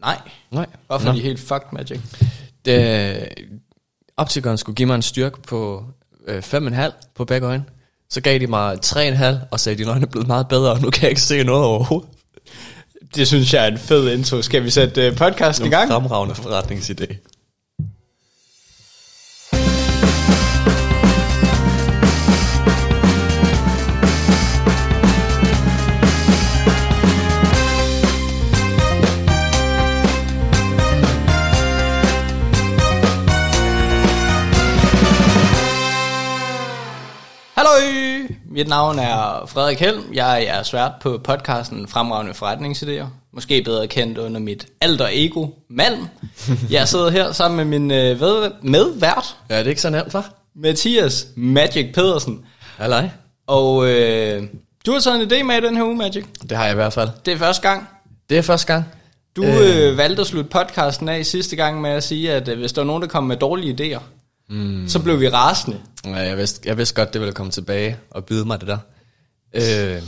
Nej. Nej. Hvorfor Nå. er de helt fucked, Magic? Det, optikeren skulle give mig en styrke på øh, 5,5 på begge øjne. Så gav de mig 3,5 og sagde, at dine øjne er blevet meget bedre, og nu kan jeg ikke se noget overhovedet. Det synes jeg er en fed intro. Skal vi sætte uh, podcasten i gang? Fremragende forretningsidé. Mit navn er Frederik Helm. Jeg er svært på podcasten Fremragende Forretningsidéer. Måske bedre kendt under mit alter ego, Malm. Jeg sidder her sammen med min øh, ved- medvært, Ja, det er ikke så nemt, hva'? Mathias Magic Pedersen. Halløj. Og øh, du har taget en idé med i den her uge, Magic. Det har jeg i hvert fald. Det er første gang. Det er første gang. Du øh, valgte at slutte podcasten af sidste gang med at sige, at øh, hvis der var nogen, der kom med dårlige idéer, mm. så blev vi rasende. Ja, jeg vidste, jeg vidste godt, det ville komme tilbage og byde mig det der. Øh,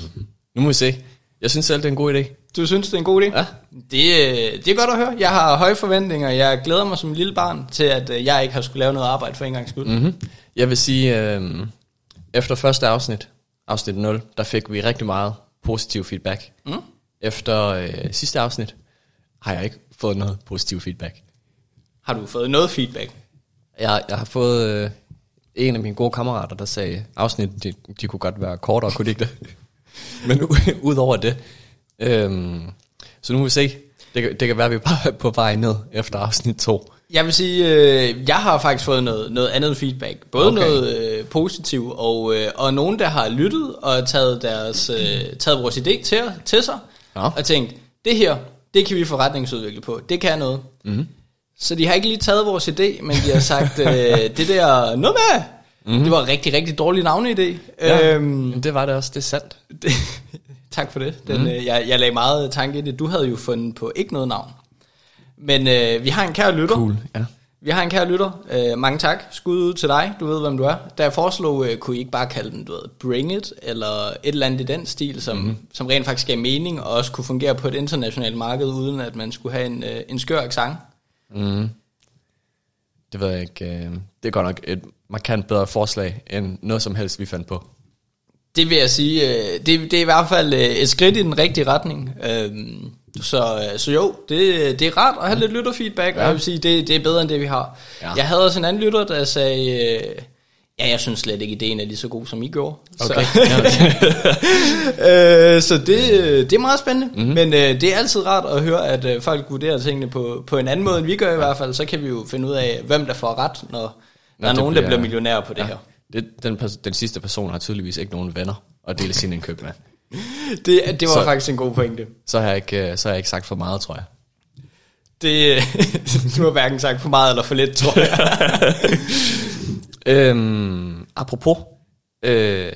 nu må vi se. Jeg synes selv, det er en god idé. Du synes, det er en god idé? Ja. Det, øh, det er godt at høre. Jeg har høje forventninger. Jeg glæder mig som lille barn til, at øh, jeg ikke har skulle lave noget arbejde for en gang skyld. Mm. Mm-hmm. Jeg vil sige, øh, efter første afsnit, afsnit 0, der fik vi rigtig meget positiv feedback. Mm. Efter øh, sidste afsnit har jeg ikke fået noget positiv feedback. Har du fået noget feedback? Jeg, jeg har fået øh, en af mine gode kammerater, der sagde, afsnit, de, de kunne godt være kortere, kunne de ikke det? Men u- udover det, øh, så nu må vi se. Det, kan- det kan være, at vi bare er på vej ned efter afsnit 2. Jeg vil sige, øh, jeg har faktisk fået noget, noget andet feedback. Både Okay. noget øh, positivt, og, øh, og nogen, der har lyttet og taget, deres, øh, taget vores idé til, til sig, Ja. og tænkt, det her, det kan vi forretningsudvikle på. Det kan noget. Mm. Så de har ikke lige taget vores idé, men de har sagt, øh, det der, noget med, mm. det var rigtig, rigtig dårlig navneidé. Ja, Øhm, det var det også, det er sandt. det, tak for det. Den, mm. øh, jeg, jeg lagde meget tanke i det. Du havde jo fundet på ikke noget navn. Men øh, vi har en kær lytter. Cool, ja. Vi har en kær lytter. Øh, mange tak. Skud ud til dig. Du ved, hvem du er. Da jeg foreslog, øh, kunne I ikke bare kalde den, du ved, Bring It, eller et eller andet i den stil, som, mm-hmm. som rent faktisk gav mening, og også kunne fungere på et internationalt marked, uden at man skulle have en, øh, en skør accent. Mm. Det ved jeg ikke. øh, Det er godt nok et markant bedre forslag, end noget som helst, vi fandt på. Det vil jeg sige, øh, det, det er i hvert fald øh, et skridt i den rigtige retning. Så, så jo, det, det er rart at have lidt lytterfeedback, ja. og jeg vil sige, det, det er bedder end det, vi har. Ja. Jeg havde også en anden lytter, der sagde, ja, jeg synes slet ikke, ideen er lige så god, som I gjorde. Okay. Så, øh, så det, øh, det er meget spændende, mm-hmm. men øh, det er altid rart at høre, at øh, folk vurderer tingene på, på en anden måde, end vi gør i hvert fald. Så kan vi jo finde ud af, hvem der får ret, når, når der er nogen, der bliver- bliver millionærer på det ja. her. Det, den, den sidste person har tydeligvis ikke nogen venner at dele sin indkøb med. Det, det var Så- så, faktisk en god pointe. Så har, jeg ikke, øh, så har jeg ikke sagt for meget, tror jeg. Det, du har hverken sagt for meget eller for lidt, tror jeg. Øhm, apropos øh,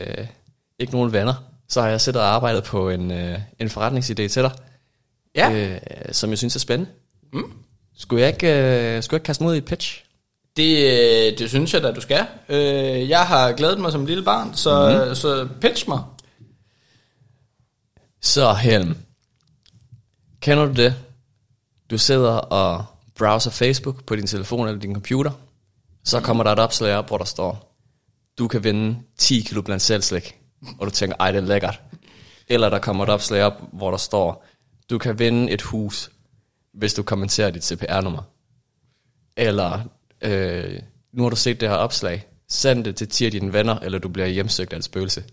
ikke nogen venner, så har jeg siddet og arbejdet på en, øh, en forretningsidé til dig, Ja. øh, som jeg synes er spændende. Mm. Skulle, jeg ikke, øh, skulle jeg ikke kaste mod i et pitch? Det, øh, det synes jeg da, du skal. Øh, jeg har glædet mig som lille barn, så, mm. så pitch mig. Så Helm, kender du det? Du sidder og browser Facebook på din telefon eller din computer, så kommer der et opslag op, hvor der står, du kan vinde 10 kilo blandt selvslik, og du tænker, ej det er lækkert. Eller der kommer et opslag op, hvor der står, du kan vinde et hus, hvis du kommenterer dit CPR-nummer. Eller, øh, nu har du set det her opslag, send det til 10 af dine venner, eller du bliver hjemsøgt af et spøgelse.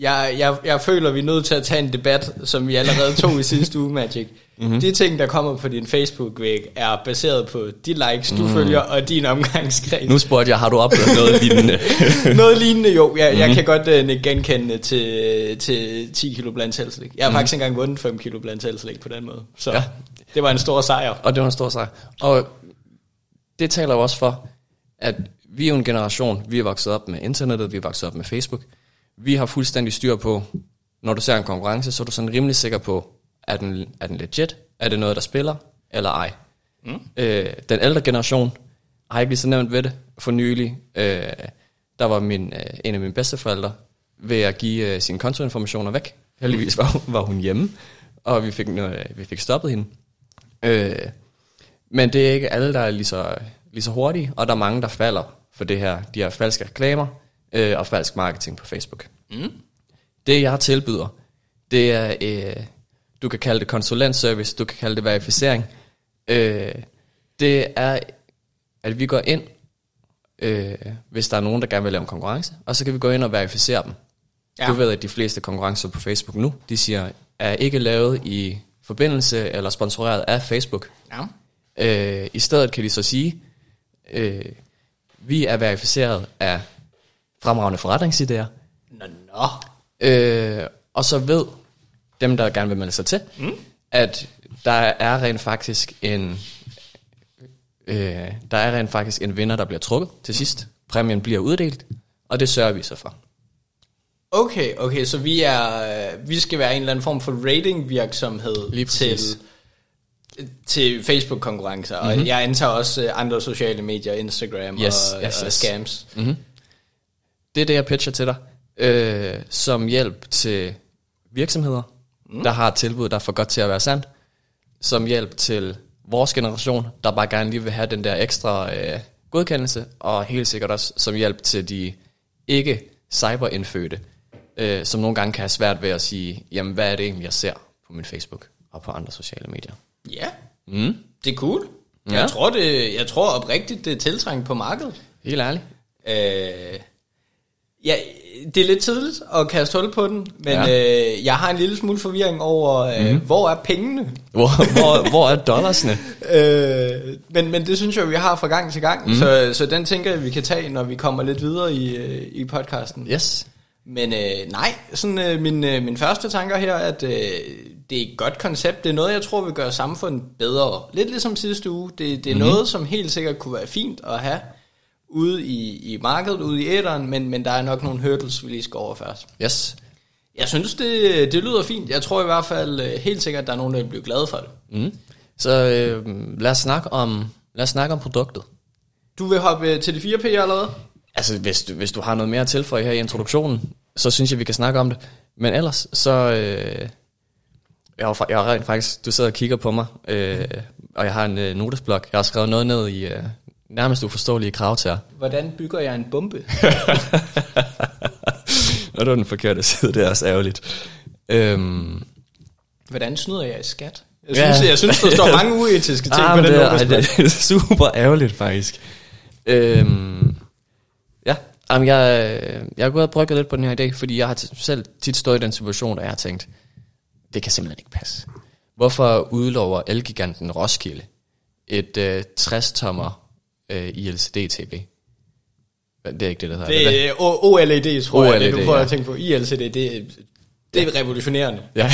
Jeg, jeg, jeg føler, vi er nødt til at tage en debat, som vi allerede tog i sidste uge, Magic. Mm-hmm. De ting, der kommer på din Facebook-væg, er baseret på de likes, du mm. følger, og din omgangskreds. Nu spurgte jeg, har du oplevet noget lignende? Noget lignende, jo. Jeg, mm-hmm. jeg kan godt uh, genkende til, til 10 kilo blandt selvslik. Jeg har mm. faktisk engang vundet 5 kilo blandt selvslik på den måde. Så ja. det var en stor sejr. Og det var en stor sejr. Og det taler jo også for, at vi er jo en generation, vi er vokset op med internettet, vi er vokset op med Facebook. Vi har fuldstændig styr på, når du ser en konkurrence, så er du sådan rimelig sikker på, er den, er den legit? Er det noget, der spiller? Eller ej? Mm. Øh, den ældre generation har ikke lige så nemt ved det. For nylig, øh, der var min, øh, en af mine bedsteforældre ved at give øh, sine kontoinformationer væk. Heldigvis var, hun- var hun hjemme, og vi fik, øh, vi fik stoppet hende. Øh, men det er ikke alle, der er lige så, lige så hurtige, og der er mange, der falder for det her, de her falske reklamer øh, og falsk marketing på Facebook. Mm. Det jeg tilbyder, det er, øh, du kan kalde det konsulentservice, du kan kalde det verificering. Øh, det er, at vi går ind, øh, hvis der er nogen, der gerne vil lave en konkurrence, og så kan vi gå ind og verificere dem. Ja. Du ved, at de fleste konkurrencer på Facebook nu, de siger, er ikke lavet i forbindelse eller sponsoreret af Facebook. Ja. Øh, I stedet kan de så sige, øh, vi er verificeret af fremragende forretningsidéer, Nå, nå. øh, og så ved dem, der gerne vil melde sig til, mm. at der er rent faktisk en øh, der er rent faktisk en vinder, der bliver trukket til sidst. Præmien bliver uddelt, og det sørger vi så for. Okay, okay, så vi er øh, vi skal være en eller anden form for rating virksomhed Lige til til Facebook konkurrencer, mm-hmm. og jeg antager også øh, andre sociale medier, Instagram Yes, og, yes, og yes. scams. Mm-hmm. Det er det, jeg pitcher til dig. Øh, som hjælp til virksomheder, mm. der har et tilbud, der er for godt til at være sandt. Som hjælp til vores generation, der bare gerne lige vil have den der ekstra øh, godkendelse. Og helt sikkert også som hjælp til de ikke cyberindfødte, øh, som nogle gange kan have svært ved at sige, jamen hvad er det egentlig, jeg ser på min Facebook og på andre sociale medier. Ja, Mm. det er cool. Ja. Jeg tror det, jeg tror oprigtigt det er tiltrængt på markedet. Helt ærligt. Øh, ja, det er lidt tidligt at kaste hul på den, men ja. Øh, jeg har en lille smule forvirring over, øh, mm. hvor er pengene? Hvor, hvor, hvor er dollarsne? Øh, men, men det synes jeg, vi har fra gang til gang, mm. så, så den tænker jeg, vi kan tage, når vi kommer lidt videre i, øh, i podcasten. Yes. Men øh, nej, sådan, øh, min, øh, min første tanker her, er, at øh, det er et godt koncept. Det er noget, jeg tror vil gøre samfundet bedre. Lidt ligesom sidste uge. Det, det er mm-hmm. noget, som helt sikkert kunne være fint at have ude i, i markedet, ude i æderen, men, men der er nok nogle hurdles, vi lige skal over først. Yes. Jeg synes, det, det lyder fint. Jeg tror i hvert fald øh, helt sikkert, at der er nogen, der vil blive glade for det. Mm. Så øh, lad os snakke om lad os snakke om produktet. Du vil hoppe øh, til de 4P allerede? Altså hvis du, hvis du har noget mere at tilføje her i introduktionen, så synes jeg vi kan snakke om det. Men ellers så øh, jeg har, jeg har rent faktisk du sidder og kigger på mig, øh, og jeg har en øh, notesblok. Jeg har skrevet noget ned i øh, nærmest uforståelige krav til Hvordan bygger jeg en bombe? Og det var den forkerte side, det er også ærgerligt. Øhm, Hvordan snyder jeg i skat? Jeg Ja. synes, jeg synes der står mange uetiske ting ah, på den det, er, det er super ærgerligt faktisk. Øhm, ja, Jamen, jeg, jeg har gået og brygget lidt på den her idé, fordi jeg har selv tit stået i den situation, og jeg har tænkt, det kan simpelthen ikke passe. Hvorfor udlover Elgiganten Roskilde et øh, 60-tommer øh, ILCD-TV? Det er ikke det, der hedder det. Er OLED, tror jeg, det du prøver ja. at tænke på. ILCD, det, det er revolutionerende. Ja.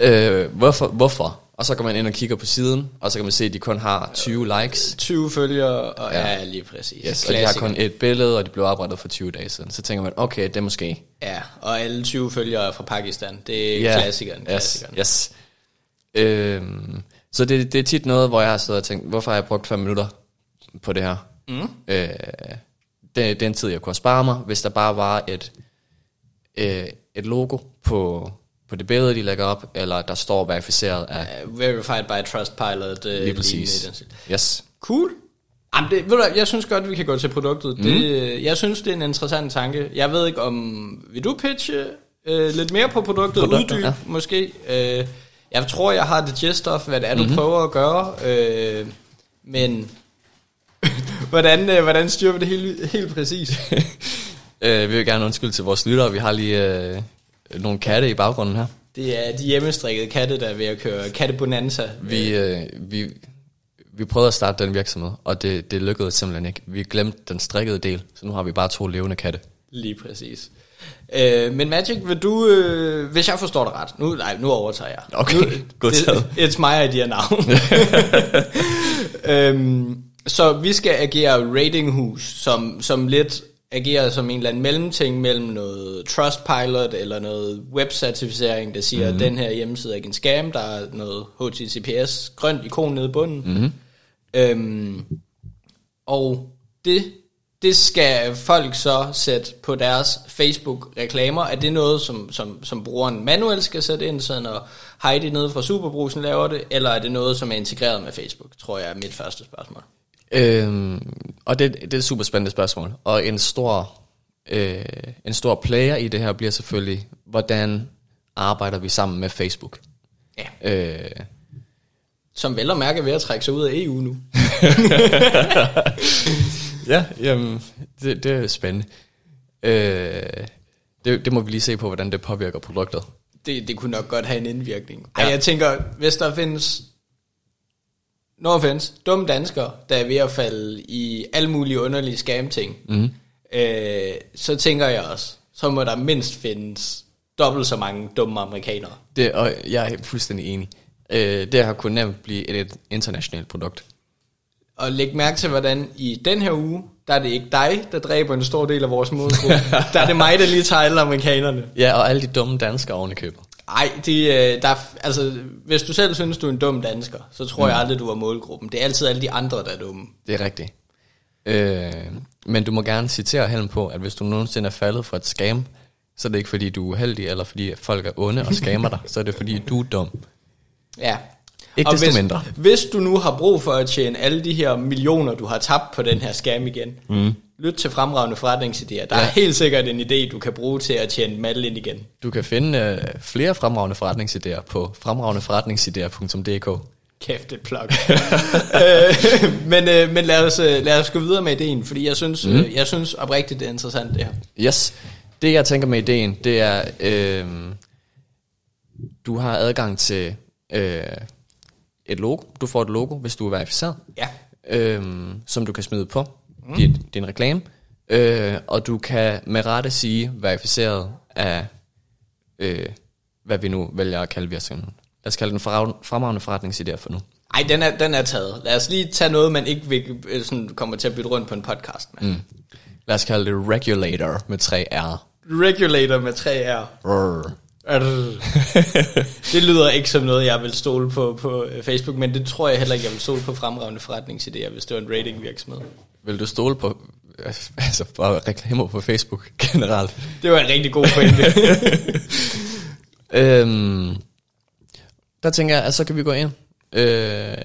øh, hvorfor, hvorfor? Og så går man ind og kigger på siden, og så kan man se, at de kun har 20 likes. 20 følgere, og ja, Ja. lige præcis. Yes, og de har kun et billede, og de blev oprettet for 20 dage siden. Så tænker man, okay, det er måske... Ja, og alle 20 følgere er fra Pakistan. Det er Ja, klassikeren. Yes, klassikeren. yes. Øhm, så det, det er tit noget, hvor jeg har stået og tænkt, hvorfor har jeg brugt 5 minutter på det her? Mm. Øh, det, det er en tid, jeg kunne have sparet mig, hvis der bare var et, øh, et logo på, på det billede, de lægger op, eller der står verificeret af... Uh, verified by Trustpilot. Uh, Lige præcis. Yes. Cool. Jamen det, ved du, jeg synes godt, vi kan gå til produktet. Mm. Det, jeg synes, det er en interessant tanke. Jeg ved ikke, om... Vil du pitche øh, lidt mere på produktet? Produkter, Uddyb, ja. måske? Øh, jeg tror, jeg har det gist of, hvad det er, du Mhm. mm-hmm. prøver at gøre. Øh, men... hvordan, øh, hvordan styrer vi det helt, helt præcis? øh, vi vil gerne undskylde til vores lyttere. Vi har lige øh, nogle katte i baggrunden her. Det er de hjemmestrikkede katte, der er ved at køre kattebonanza. Vi, øh, vi, vi prøvede at starte den virksomhed, og det, det lykkedes simpelthen ikke. Vi glemte den strikkede del, så nu har vi bare to levende katte. Lige præcis. Øh, men Magic, vil du, øh, hvis jeg forstår det ret, nu, nej, nu overtager jeg. Okay, nu, godtaget. det- It's my idea now. øhm, så vi skal agere ratinghus, som, som lidt agerer som en eller anden mellemting mellem noget Trustpilot eller noget webcertificering, der siger, Mhm. at den her hjemmeside er ikke en scam, der er noget HTTPS, grønt ikon nede i bunden. Mhm. Øhm, og det, det skal folk så sætte på deres Facebook-reklamer. Er det noget, som, som, som brugeren manuelt skal sætte ind, så når Heidi nede fra Superbrusen laver det, eller er det noget, som er integreret med Facebook, tror jeg er mit første spørgsmål. Øhm, og det, det er et super spændende spørgsmål. Og en stor, øh, en stor player i det her bliver selvfølgelig, hvordan arbejder vi sammen med Facebook? Ja. Øh, Som vel og mærke er ved at trække sig ud af EU nu. ja, jamen, det, det er spændende. Øh, det, det må vi lige se på, hvordan det påvirker produktet. Det, det kunne nok godt have en indvirkning. Ej, Ja. jeg tænker, hvis der findes, no offense, dumme danskere, der er ved at falde i alle mulige underlige scam-ting, mm. øh, så tænker jeg også, så må der mindst findes dobbelt så mange dumme amerikanere. Det, og jeg er fuldstændig enig. Øh, det her kunne nemt blive et, et internationalt produkt. Og læg mærke til, hvordan i den her uge, der er det ikke dig, der dræber en stor del af vores målgruppe. der er det mig, der lige tager alle amerikanerne. Ja, og alle de dumme danskere oven i købet. Ej, de, øh, der, er altså, hvis du selv synes, du er en dum dansker, så tror mm. jeg aldrig, du er målgruppen. Det er altid alle de andre, der er dumme. Det er rigtigt. Øh, men du må gerne citere Helen på, at hvis du nogensinde er faldet for et scam, så er det ikke fordi, du er uheldig, eller fordi folk er onde og scammer dig, så er det fordi, du er dum. Ja. Ikke Og desto hvis, mindre. Hvis du nu har brug for at tjene alle de her millioner, du har tabt på den her scam igen, mm. lyt til fremragende forretningsidéer. Der ja. er helt sikkert en idé, du kan bruge til at tjene dem ind igen. Du kan finde øh, flere fremragende forretningsidéer på fremragendeforretningsidéer.dk. Kæft et plug. øh, men øh, men lad, os, øh, lad os gå videre med ideen, fordi jeg synes, mm. øh, jeg synes oprigtigt, det er interessant det her. Yes. Det jeg tænker med ideen, det er, øh, du har adgang til øh, et logo. Du får et logo, hvis du er verificeret, Ja. øh, som du kan smide på mm. dit, din reklame. Øh, og du kan med rette sige verificeret af, øh, hvad vi nu vælger at kalde virksomheden. Lad os kalde den fremragende forretningsidé for nu. Ej, den er, den er taget. Lad os lige tage noget, man ikke vil, øh, sådan, kommer til at bytte rundt på en podcast med. Mm. Lad os kalde det regulator med tre R. Regulator med 3 R. Rrr. det lyder ikke som noget, jeg vil stole på på øh, Facebook, men det tror jeg heller ikke, jeg vil stole på fremragende forretningsidéer, hvis det var en ratingvirksomhed. Vil du stole på altså bare reklamer på Facebook generelt? Det var en rigtig god pointe. Øhm, der tænker jeg, at så kan vi gå ind. Øh,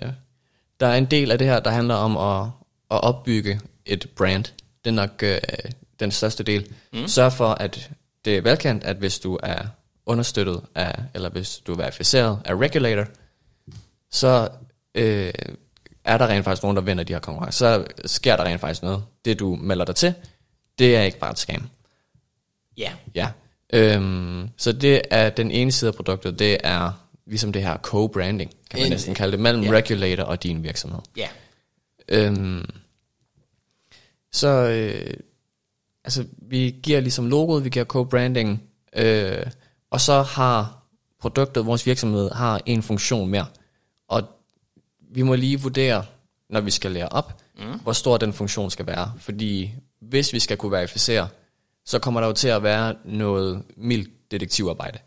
der er en del af det her, der handler om at, at opbygge et brand. Det er nok øh, den største del. Mm. Sørg for, at det er velkendt, at hvis du er understøttet af, eller hvis du er verificeret af regulator, så øh, er der rent faktisk nogen, der vinder de her konkurrencer. Så sker der rent faktisk noget. Det du melder dig til, det er ikke bare et scam. ja. Ja. Øhm, så det er den ene side af produktet, det er ligesom det her co-branding, kan man En- næsten kalde det, mellem ja. regulator og din virksomhed. Ja. Øhm, så øh, altså, vi giver ligesom logoet, vi giver co-branding, øh, og så har produktet, vores virksomhed, har en funktion mere. Og vi må lige vurdere, når vi skal lære op, mm. hvor stor den funktion skal være. Fordi hvis vi skal kunne verificere, så kommer der jo til at være noget mildt detektivarbejde.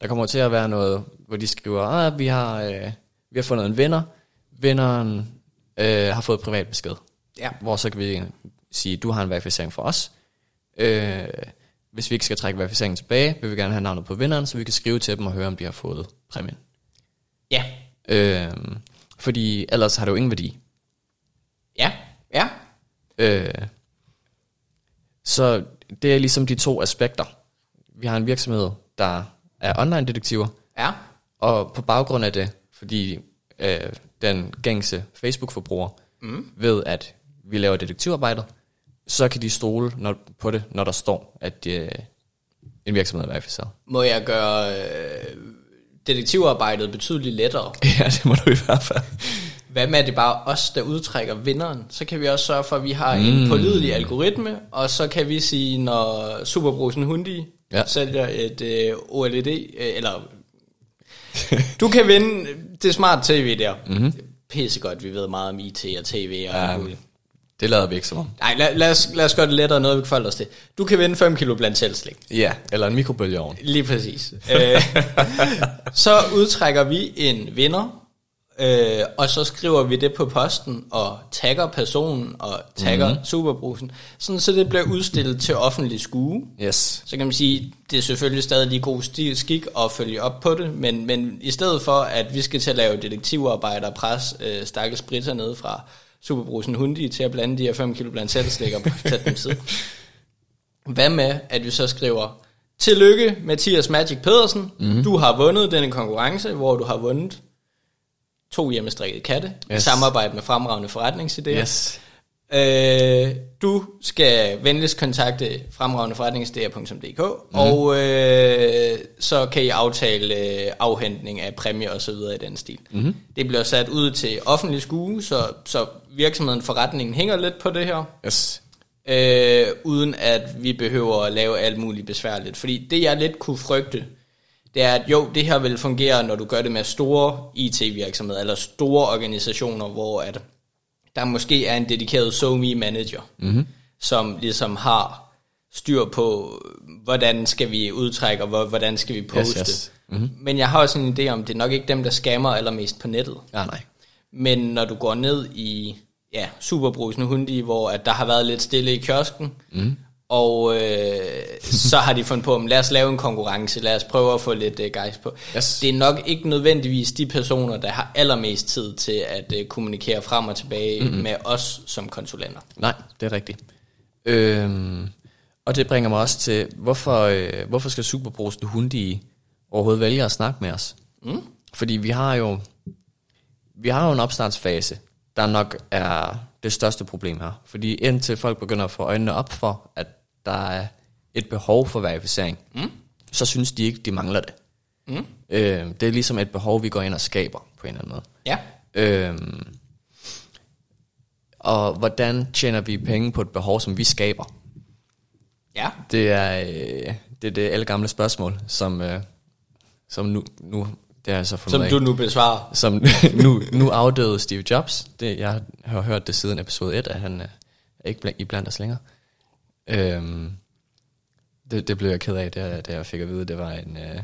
Der kommer til at være noget, hvor de skriver, at vi har, øh, vi har fundet en vinder. Vinderen øh, har fået privat besked. Ja. Hvor så kan vi sige, du har en verificering for os. Øh, hvis vi ikke skal trække verificeringen tilbage, vil vi gerne have navnet på vinderen, så vi kan skrive til dem og høre, om de har fået præmien. Ja. Øh, fordi ellers har det jo ingen værdi. Ja. Ja. Øh, så det er ligesom de to aspekter. Vi har en virksomhed, der er online-detektiver, Ja. og på baggrund af det, fordi øh, den gængse Facebook-forbruger mm. ved, at vi laver detektivarbejdet, så kan de stole når, på det, når der står, at øh, en virksomhed er verificeret. Må jeg gøre øh, detektivarbejdet betydeligt lettere? ja, det må du i hvert fald. Hvad med, at det bare os, der udtrækker vinderen? Så kan vi også sørge for, at vi har mm. en pålidelig algoritme, og så kan vi sige, når Superbrusen Hundi. Ja. sælger et øh, OLED, øh, eller du kan vinde det smart tv der. Mm-hmm. Pissegodt, vi ved meget om IT og tv og ja. muligt. Det lader vi ikke som om. Nej, lad, lad, os, lad os gøre det lettere, noget vi kan forholde os til. Du kan vinde 5 kilo blandt selvslik. Ja, eller en mikrobølgeovn. Lige præcis. øh, så udtrækker vi en vinder, øh, og så skriver vi det på posten, og tagger personen, og tagger mm-hmm. superbrusen, sådan så det bliver udstillet til offentlig skue. Yes. Så kan man sige, det er selvfølgelig stadig lige god sti- skik at følge op på det, men, men i stedet for, at vi skal til at lave detektivarbejde og pres øh, stakkels britter ned fra Superbrusen Hundi til at blande de her 5 kilo blandt selvslikker på sætte dem side. Hvad med, at vi så skriver, Tillykke, Mathias Magic Pedersen. Mm-hmm. Du har vundet denne konkurrence, hvor du har vundet to hjemmestrikkede katte. Yes. i samarbejde med fremragende forretningsidéer. Yes. Øh, du skal venligst kontakte fremragendeforretningsidéer.dk, mm. og øh, så kan I aftale øh, afhentning af præmier og så videre i den stil. Mm. Det bliver sat ud til offentlig skue, så, så virksomheden, forretningen hænger lidt på det her, Yes. øh, uden at vi behøver at lave alt muligt besværligt. Fordi det jeg lidt kunne frygte, det er, at jo, det her vil fungere, når du gør det med store IT-virksomheder, eller store organisationer, hvor at der måske er en dedikeret SoMe manager, mm-hmm. som ligesom har styr på, hvordan skal vi udtrække, og hvor- hvordan skal vi poste. yes. Mm-hmm. Men jeg har også en idé om, det er nok ikke dem, der scammer allermest på nettet. Ja, nej. Men når du går ned i ja, Superbrusen Hundi, hvor at der har været lidt stille i kiosken, mm. Og øh, så har de fundet på, om lad os lave en konkurrence, lad os prøve at få lidt øh, guys på. Yes. Det er nok ikke nødvendigvis de personer, der har allermest tid til at øh, kommunikere frem og tilbage mm-hmm. med os som konsulenter. Nej, det er rigtigt. Øhm, og det bringer mig også til, hvorfor, øh, hvorfor skal Superbrusen Hundi overhovedet vælge at snakke med os? Mm. Fordi vi har jo vi har jo en opstartsfase, der nok er det største problem her. Fordi indtil folk begynder at få øjnene op for, at der er et behov for verificering, mm. så synes de ikke, de mangler det. Mm. Øh, det er ligesom et behov, vi går ind og skaber på en eller anden måde. Ja. Øhm, og hvordan tjener vi penge på et behov, som vi skaber? Ja. Det er øh, det, er det alle gamle spørgsmål, som, øh, som nu, nu det har jeg så fundet Som af. du nu besvarer. Som nu, nu afdøde Steve Jobs. Det, jeg har hørt det siden episode 1, at han øh, er ikke blandt, iblandt os længere. Øhm, det, det blev jeg ked af, da, da jeg fik at vide, det var en... Øh,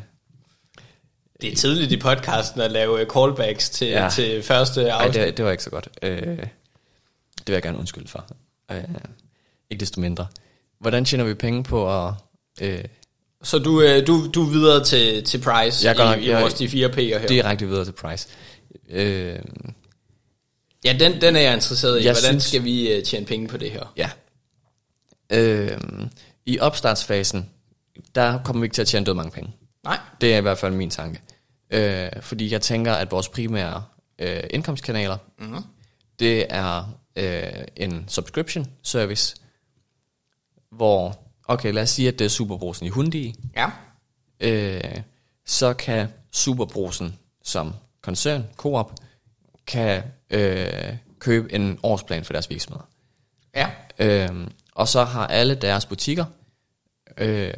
Det er tidligt i podcasten at lave øh, callbacks til, ja. Til første Nej, afsnit. det, det var ikke så godt. Øh, det vil jeg gerne undskylde for. Øh, ikke desto mindre. Hvordan tjener vi penge på at... Øh, Så du, øh, du, du er videre til, til Price Jeg i, nok- i jeg- vores de fire P'er her. direkte videre til Price? Øh, Ja, den, den er jeg interesseret i. Jeg Hvordan synes- skal vi øh, tjene penge på det her? ja. Øh, I opstartsfasen, der kommer vi ikke til at tjene død mange penge. Nej. Det er i hvert fald min tanke. Øh, fordi jeg tænker, at vores primære øh, indkomstkanaler, mm-hmm. det er øh, en subscription service, hvor, okay, lad os sige, at det er Superbrusen i Hundi, Ja. øh, så kan Superbrusen som koncern, Coop, kan øh, købe en årsplan for deres virksomheder. Ja. Øh, og så har alle deres butikker øh,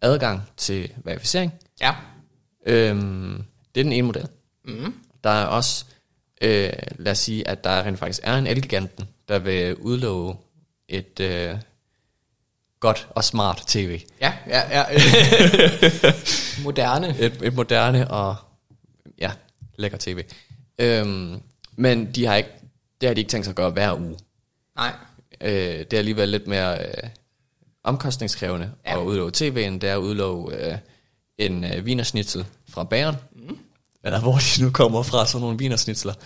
adgang til verificering. Ja. Øhm, det er den ene model. Mm. Der er også, øh, lad os sige, at der rent faktisk er en Elgiganten, der vil udlove et øh, godt og smart tv. Ja, ja, ja. Moderne. Et, et moderne og ja, lækker tv. Øhm, men de har ikke, det har de ikke tænkt sig at gøre hver uge. Nej. Øh, det er alligevel lidt mere øh, omkostningskrævende Ja. at udlove tv, end det er at udlove øh, en øh, vinersnitzel fra bageren. Mm. Eller hvor de nu kommer fra, sådan nogle vinersnitsler.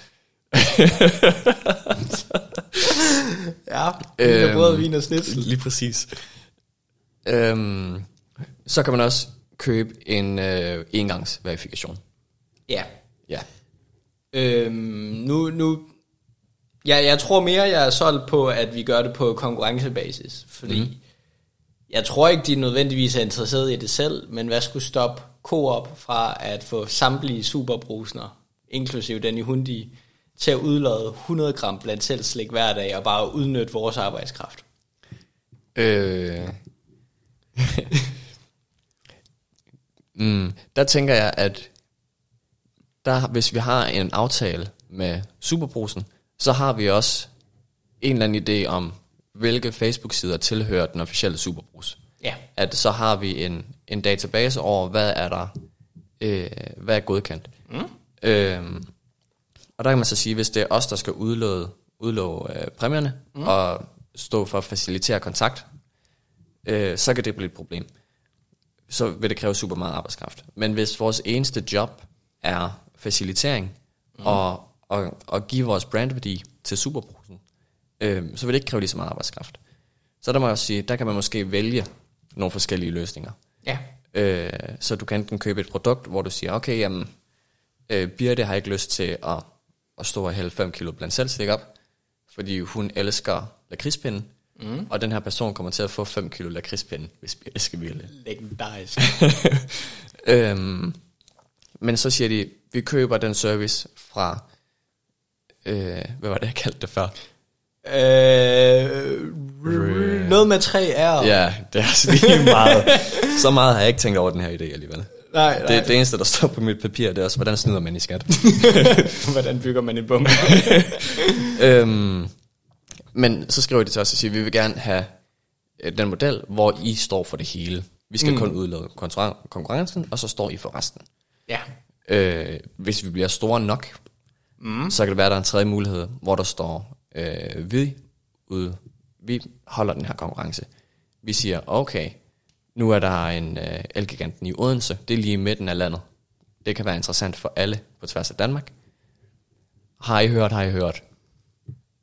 Ja. Øhm, brød, vin og snitsel. Lige præcis. Øhm, så kan man også købe en øh, engangsverifikation. Ja. Ja. Øhm, nu, nu, ja, jeg tror mere, jeg er solgt på, at vi gør det på konkurrencebasis, fordi mm. jeg tror ikke, de nødvendigvis er interesseret i det selv, men hvad skulle stoppe Coop fra at få samtlige superbrusner, inklusive den i Hundi, til at udlade 100 gram blandt selv slik hver dag og bare udnytte vores arbejdskraft. Øh. mm, der tænker jeg, at der, hvis vi har en aftale med Superbrusen, så har vi også en eller anden idé om, hvilke Facebook-sider tilhører den officielle Superbrus. Ja. At så har vi en, en database over, hvad er der, øh, hvad er godkendt. Mm. Øh, Og der kan man så sige, hvis det er os, der skal udlåde, udlåde øh, præmierne, mm. og stå for at facilitere kontakt, øh, så kan det blive et problem. Så vil det kræve super meget arbejdskraft. Men hvis vores eneste job er facilitering, mm. og, og, og give vores brandværdi til Superbrusen, øh, så vil det ikke kræve lige så meget arbejdskraft. Så der må jeg også sige, der kan man måske vælge nogle forskellige løsninger. Ja. Øh, så du kan enten købe et produkt, hvor du siger, okay, jamen, øh, Birte har ikke lyst til at, at stå og hælde 5 kilo blandt selvstik op, fordi hun elsker lakridspinde, mm. og den her person kommer til at få 5 kilo lakridspinde, hvis Birte skal vælge. Legendarisk. øhm, men så siger de, vi køber den service fra, øh, hvad var det, jeg kaldte det før? øh, noget med tre R. Ja, det er altså lige meget. Så meget har jeg ikke tænkt over den her idé alligevel. Nej, nej. Det, det eneste, der står på mit papir, det er også, hvordan snyder man i skat. Hvordan bygger man en bombe? øhm, men så skriver de til os og siger, vi vil gerne have øh, den model, hvor I står for det hele. Vi skal mm. kun udlade konkurren- konkurrencen, og så står I for resten. ja. Øh, hvis vi bliver store nok, mm. så kan det være, at der er en tredje mulighed, hvor der står, øh, vi, ud, vi holder den her konkurrence. Vi siger, okay, nu er der en øh, Elgiganten i Odense, det er lige i midten af landet. Det kan være interessant for alle på tværs af Danmark. Har I hørt, har I hørt?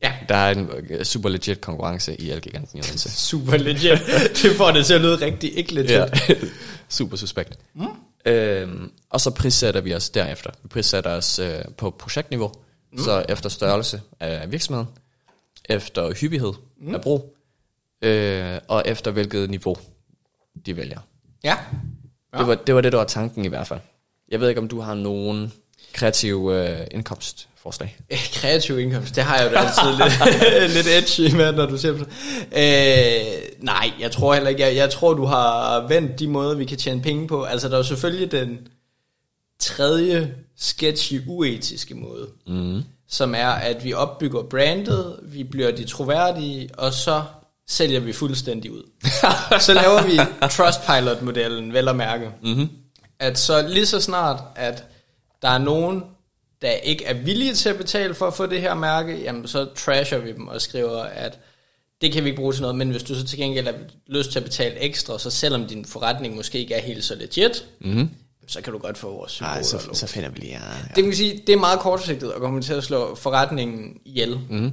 Ja. Der er en øh, super legit konkurrence i Elgiganten i Odense. Super legit. Det får det til at lyde rigtig ikke legit. Ja, super suspekt. Mm. Øhm, og så prissætter vi os derefter. Vi prissætter os øh, på projektniveau, mm. så efter størrelse af virksomheden, efter hyppighed mm. af brug, øh, og efter hvilket niveau de vælger. Ja. Ja. Det, var, det var det, der var tanken i hvert fald. Jeg ved ikke, om du har nogen kreative øh, indkomstforslag. Øh, Kreativ indkomst, det har jeg jo da altid lidt, lidt edgy med, når du ser på det. Øh, nej, jeg tror heller ikke. Jeg, jeg tror, du har vendt de måder, vi kan tjene penge på. Altså, der er jo selvfølgelig den tredje sketchy, uetiske måde, mm. som er, at vi opbygger brandet, vi bliver de troværdige, og så sælger vi fuldstændig ud. så laver vi Trustpilot-modellen, vel at mærke. Mm-hmm. At så lige så snart, at der er nogen, der ikke er villige til at betale for at få det her mærke, jamen så trasher vi dem og skriver, at det kan vi ikke bruge til noget, men hvis du så til gengæld har lyst til at betale ekstra, så selvom din forretning måske ikke er helt så legit, mm-hmm. så kan du godt få vores symbol. Nej, så, så finder vi lige... Ja, ja. Det kan man sige, det er meget kortsigtet at komme til at slå forretningen ihjel. Mm.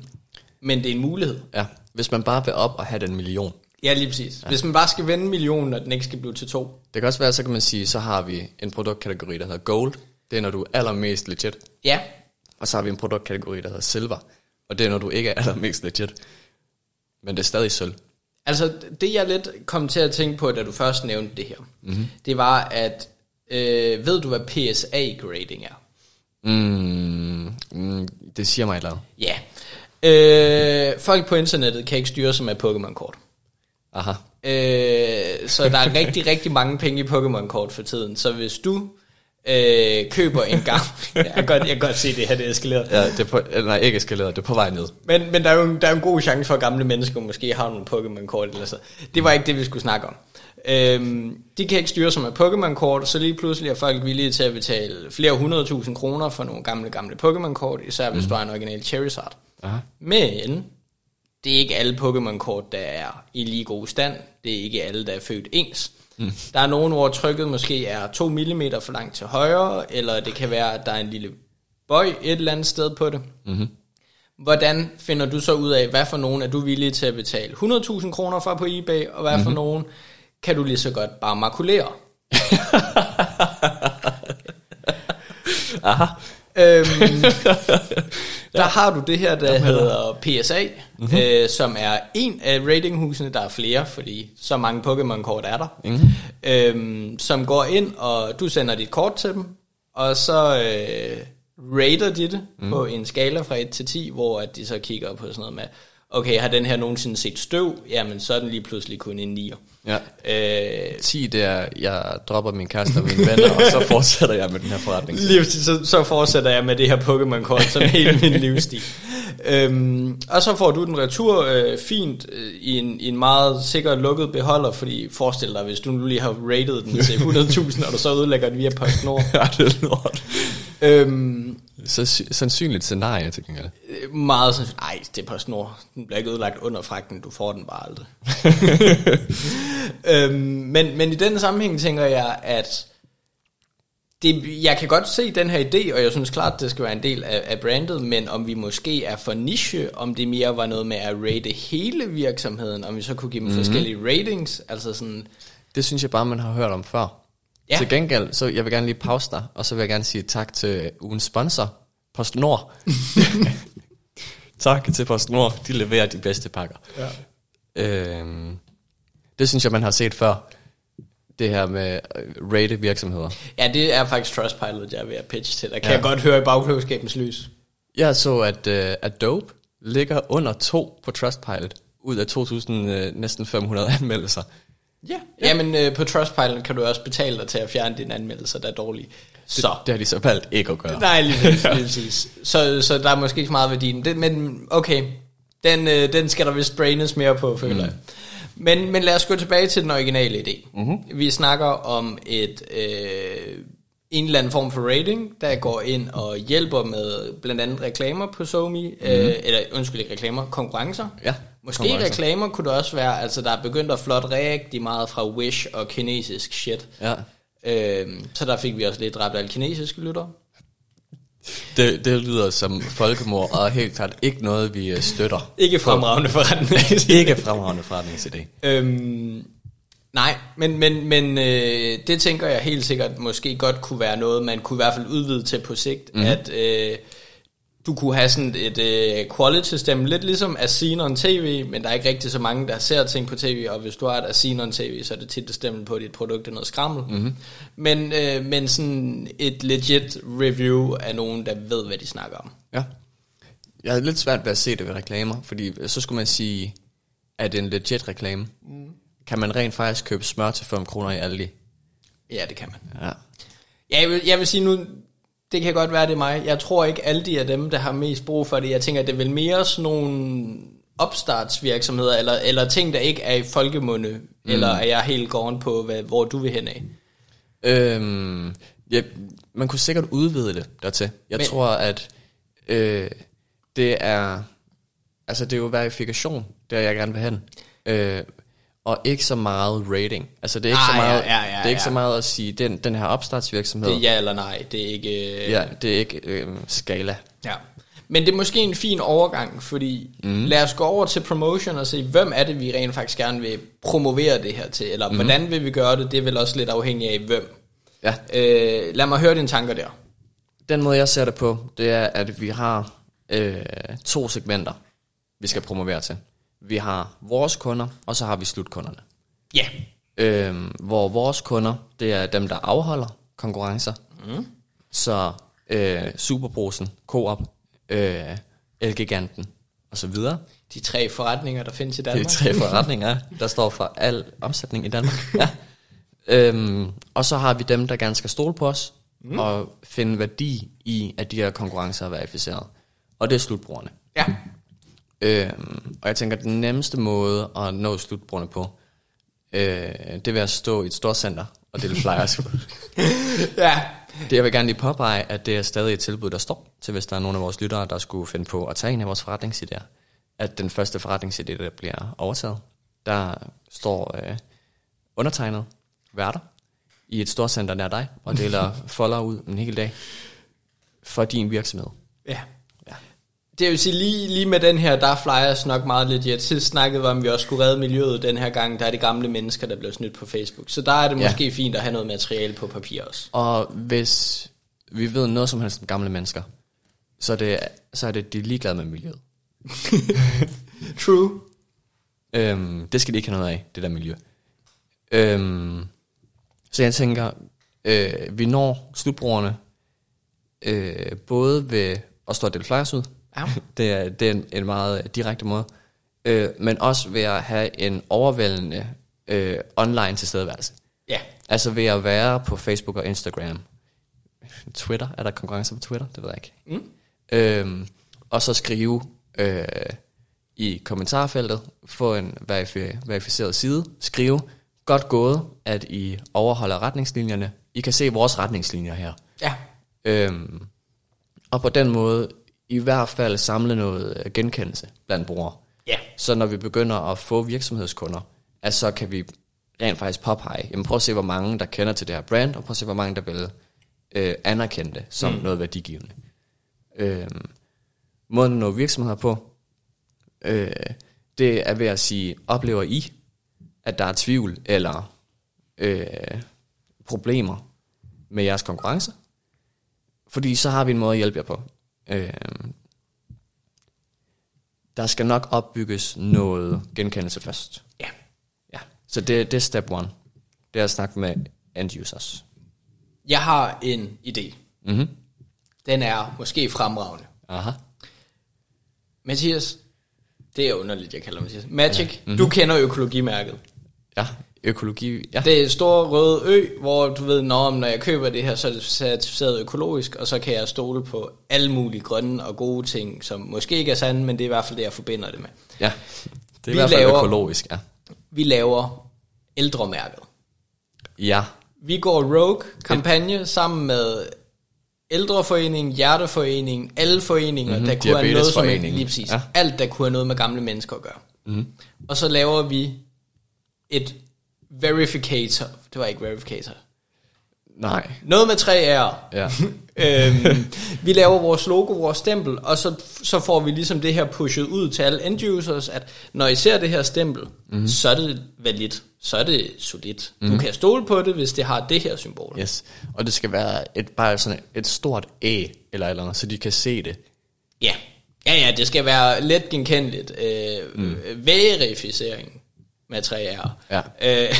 Men det er en mulighed. ja. Hvis man bare vil op og have den million. Ja, lige præcis. Ja. Hvis man bare skal vende millionen, og den ikke skal blive til to. Det kan også være, så kan man sige, så har vi en produktkategori, der hedder gold. Det er, når du er allermest legit. Ja, Og så har vi en produktkategori, der hedder silver. Og det er, når du ikke er allermest legit. Men det er stadig sølv. altså det jeg lidt kom til at tænke på, da du først nævnte det her, mm-hmm. det var, at øh, ved du, hvad PSA-grading er? Mm, mm, det siger mig et eller andet. Ja. Øh, folk på internettet kan ikke styre sig med Pokémon-kort. Aha. Øh, så der er rigtig, rigtig mange penge i Pokémon-kort for tiden. Så hvis du øh, køber en gang... jeg, kan godt, jeg kan godt se det her, det er eskaleret. Ja, det er på, eller nej, ikke eskaleret, det er på vej ned. Men, men der, er jo, en- der er jo en god chance for, at gamle mennesker måske har nogle Pokémon-kort eller så. Det var ikke det, vi skulle snakke om. Øhm, de kan ikke styre sig med Pokémon-kort, så lige pludselig er folk villige til at betale flere hundredtusind kroner for nogle gamle, gamle Pokémon-kort, især hvis mm. du har en original Charizard. Aha. Men det er ikke alle Pokémon-kort, der er i lige god stand. Det er ikke alle, der er født ens. Mm. Der er nogen, hvor trykket måske er 2 mm for langt til højre, eller det kan være, at der er en lille bøj et eller andet sted på det. Mm-hmm. Hvordan finder du så ud af, hvad for nogen er du villig til at betale 100.000 kroner for på eBay, og hvad mm-hmm. for nogen kan du lige så godt bare makulere? Aha. Øhm, der har du det her, der hedder PSA, mm-hmm. øh, som er en af ratinghusene, der er flere, fordi så mange Pokémon-kort er der, mm-hmm. øhm, som går ind, og du sender dit kort til dem, og så øh, rater de det mm. på en skala fra 1 til 10, hvor at de så kigger på sådan noget med, okay, har den her nogensinde set støv? Jamen, så er den lige pludselig kun en 9'er. Ja. Øh, 10 10, det er, jeg dropper min kæreste og mine venner, og så fortsætter jeg med den her forretning. Lige så, så fortsætter jeg med det her Pokémon-kort som hele min livsstil. Øhm, og så får du den retur øh, fint øh, i, en, i en meget sikker lukket beholder, fordi forestil dig, hvis du nu lige har rated den til 100.000, og du så udlægger den via PostNord. ja, det er lort. Øhm, Så sy- sandsynligt scenarie, til gengæld. øh, meget sådan, nej, det er på snor. Den bliver ikke ødelagt under fragten, du får den bare aldrig. øhm, men, men i den sammenhæng tænker jeg, at det, jeg kan godt se den her idé, og jeg synes klart, det skal være en del af, af brandet, men om vi måske er for niche, om det mere var noget med at rate hele virksomheden, om vi så kunne give dem mm-hmm. forskellige ratings, altså sådan, Det synes jeg bare, man har hørt om før. Ja. Til gengæld, så jeg vil gerne lige pause dig, og så vil jeg gerne sige tak til ugens sponsor, PostNord. tak til PostNord, de leverer de bedste pakker. Ja. Øhm, det synes jeg, man har set før. Det her med øh, rate virksomheder. ja, det er faktisk Trustpilot, jeg er ved at pitche til. Der kan Ja. jeg godt høre i bagklogskabens lys. Jeg så, at uh, Adobe ligger under 2 på Trustpilot, ud af 2.000, uh, næsten 500 anmeldelser. Ja. Jamen, øh, på Trustpilot kan du også betale dig til at fjerne dine anmeldelser, der er dårlige. Så. Det har de så valgt ikke at gøre. Nej, lige præcis. Lige præcis. Så, så der er måske ikke så meget værdi. Det, men okay, den, øh, den skal der vist braines mere på, føler mm. jeg. Men, men lad os gå tilbage til den originale idé. Mm-hmm. Vi snakker om et øh, en eller anden form for rating, der går ind og hjælper med blandt andet reklamer på SoMe, mm-hmm. øh, eller undskyld ikke reklamer, konkurrencer. Ja, Måske konkurrencer. reklamer kunne det også være, altså der er begyndt at flotte rigtig meget fra Wish og kinesisk shit. Ja. Øhm, så der fik vi også lidt dræbt alle kinesiske lyttere. Det, det lyder som folkemord, og helt klart ikke noget, vi øh, støtter. Ikke fremragende forretning. ikke fremragende forretningsidé. øhm, nej, men, men, men øh, det tænker jeg helt sikkert måske godt kunne være noget, man kunne i hvert fald udvide til på sigt, mm. at øh, du kunne have sådan et øh, quality stemme, lidt ligesom Asinon TV, men der er ikke rigtig så mange, der ser ting på tv, og hvis du har et Asinon TV, så er det tit, at stemmen på dit produkt er noget skrammel. Mm-hmm. Men, øh, men sådan et legit review af nogen, der ved, hvad de snakker om. Ja. Jeg havde lidt svært ved at se det ved reklamer, fordi så skulle man sige, at det er en legit reklame. Mm. Kan man rent faktisk købe smør til 5 kroner i Aldi? Ja, det kan man. Ja. Ja, jeg vil, jeg vil sige nu, det kan godt være, det er mig. Jeg tror ikke, alle de dem, der har mest brug for det. Jeg tænker, det er vel mere sådan nogle opstartsvirksomheder, eller, eller ting, der ikke er i folkemunde, mm. eller er jeg helt gården på, hvad, hvor du vil hen af? Øhm, ja, man kunne sikkert udvide det dertil. Jeg Men, tror, at øh, det er altså det er jo verifikation, der jeg gerne vil hen. Øh, og ikke så meget rating. Altså det er ikke Ah, så meget, ja, ja, ja, det er ikke ja. så meget at sige den den her opstartsvirksomhed. Det er ja eller nej, det er ikke... øh, ja, det er ikke øh, skala. Ja. Men det er måske en fin overgang, fordi mm. lad os gå over til promotion og se, hvem er det, vi rent faktisk gerne vil promovere det her til, eller mm. hvordan vil vi gøre det, det er vel også lidt afhængigt af, hvem. Ja. Øh, lad mig høre dine tanker der. Den måde jeg ser det på, det er at vi har øh, to segmenter, vi skal promovere til. Vi har vores kunder, og så har vi slutkunderne. Ja. Øhm, hvor vores kunder, det er dem, der afholder konkurrencer. Mm. Så øh, Superbrosen, Coop, øh, Elgiganten og så videre. De tre forretninger, der findes i Danmark. tre forretninger, der står for al omsætning i Danmark. Ja. Øhm, og så har vi dem, der gerne skal stole på os, mm. og finde værdi i, at de her konkurrencer er verificeret. Og det er slutbrugerne. Ja. Øhm, og jeg tænker, at den nemmeste måde at nå slutbrugerne på, øh, det vil at stå i et stort center og dele flyers ud. ja. Det jeg vil gerne lige påpege, at det er stadig et tilbud, der står til, hvis der er nogle af vores lyttere, der skulle finde på at tage en af vores forretningsidéer. At den første forretningsidé, der bliver overtaget, der står øh, undertegnet værter i et stort center nær dig, og deler folder ud en hel dag for din virksomhed. Ja. Det vil sige, lige, lige med den her, der er flyers nok meget legit. Sidst snakkede vi om, at vi også skulle redde miljøet den her gang. Der er det gamle mennesker, der blev snydt på Facebook. Så der er det Ja. måske fint at have noget materiale på papir også. Og hvis vi ved noget som helst om gamle mennesker, så er det, så er det de er ligeglade med miljøet. True. Øhm, det skal de ikke have noget af, det der miljø. Øhm, så jeg tænker, øh, vi når slutbrugerne øh, både ved at stå og dele flyers ud, Ja. det er, det er en, en meget direkte måde, øh, men også ved at have en overvældende øh, online tilstedeværelse. Ja. Altså ved at være på Facebook og Instagram. Twitter, er der konkurrence på Twitter? Det ved jeg ikke. Mm. Øhm, og så skrive øh, i kommentarfeltet, få en verifi- verificeret side, skrive, godt gået, at I overholder retningslinjerne. I kan se vores retningslinjer her. Ja. Øhm, og på den måde i hvert fald samle noget øh, genkendelse blandt brugere. Ja. Så når vi begynder at få virksomhedskunder, at så kan vi rent faktisk påpege, jamen prøv at se, hvor mange der kender til det her brand, og prøv at se, hvor mange der vil øh, anerkende det som mm. noget værdigivende. Øhm, måden at nå virksomheder på, øh, det er ved at sige, oplever I, at der er tvivl eller øh, problemer med jeres konkurrence? Fordi så har vi en måde at hjælpe jer på. Øh, der skal nok opbygges noget genkendelse først. Ja. Ja. Så det, det er step one. Det er at snakke med end users. Jeg har en idé. Mhm. Den er måske fremragende. Aha. Mathias, det er underligt, jeg kalder Mathias. Magic, ja. mm-hmm. du kender økologimærket. Ja, økologi. Ja. Det er et store røde ø, hvor du ved, når, når jeg køber det her, så er det certificeret økologisk, og så kan jeg stole på alle mulige grønne og gode ting, som måske ikke er sande, men det er i hvert fald det, jeg forbinder det med. ja. Det er Vi i hvert fald laver- økologisk, ja. Vi laver ældremærket. Ja. Vi går Rogue-kampagne sammen med Ældreforeningen, Hjerteforeningen, alle foreninger, Mhm, mm-hmm. der kunne have noget som Diabetesforeningen. lige præcis. Ja. Alt, der kunne have noget med gamle mennesker at gøre. Mm-hmm. Og så laver vi et verificator. Det var ikke verificator. Nej. Noget med tre R'er. Ja. øhm, vi laver vores logo, vores stempel, og så, så får vi ligesom det her pushet ud til alle end users, at når I ser det her stempel, mm. så er det validt, så er det solidt. Mm. Du kan stole på det, hvis det har det her symbol. Yes. Og det skal være et, bare sådan et stort æ, eller eller andet, så de kan se det. Ja, ja, ja det skal være let genkendeligt. Øh, mm. Verificering med tre R'er. Ja. Øh,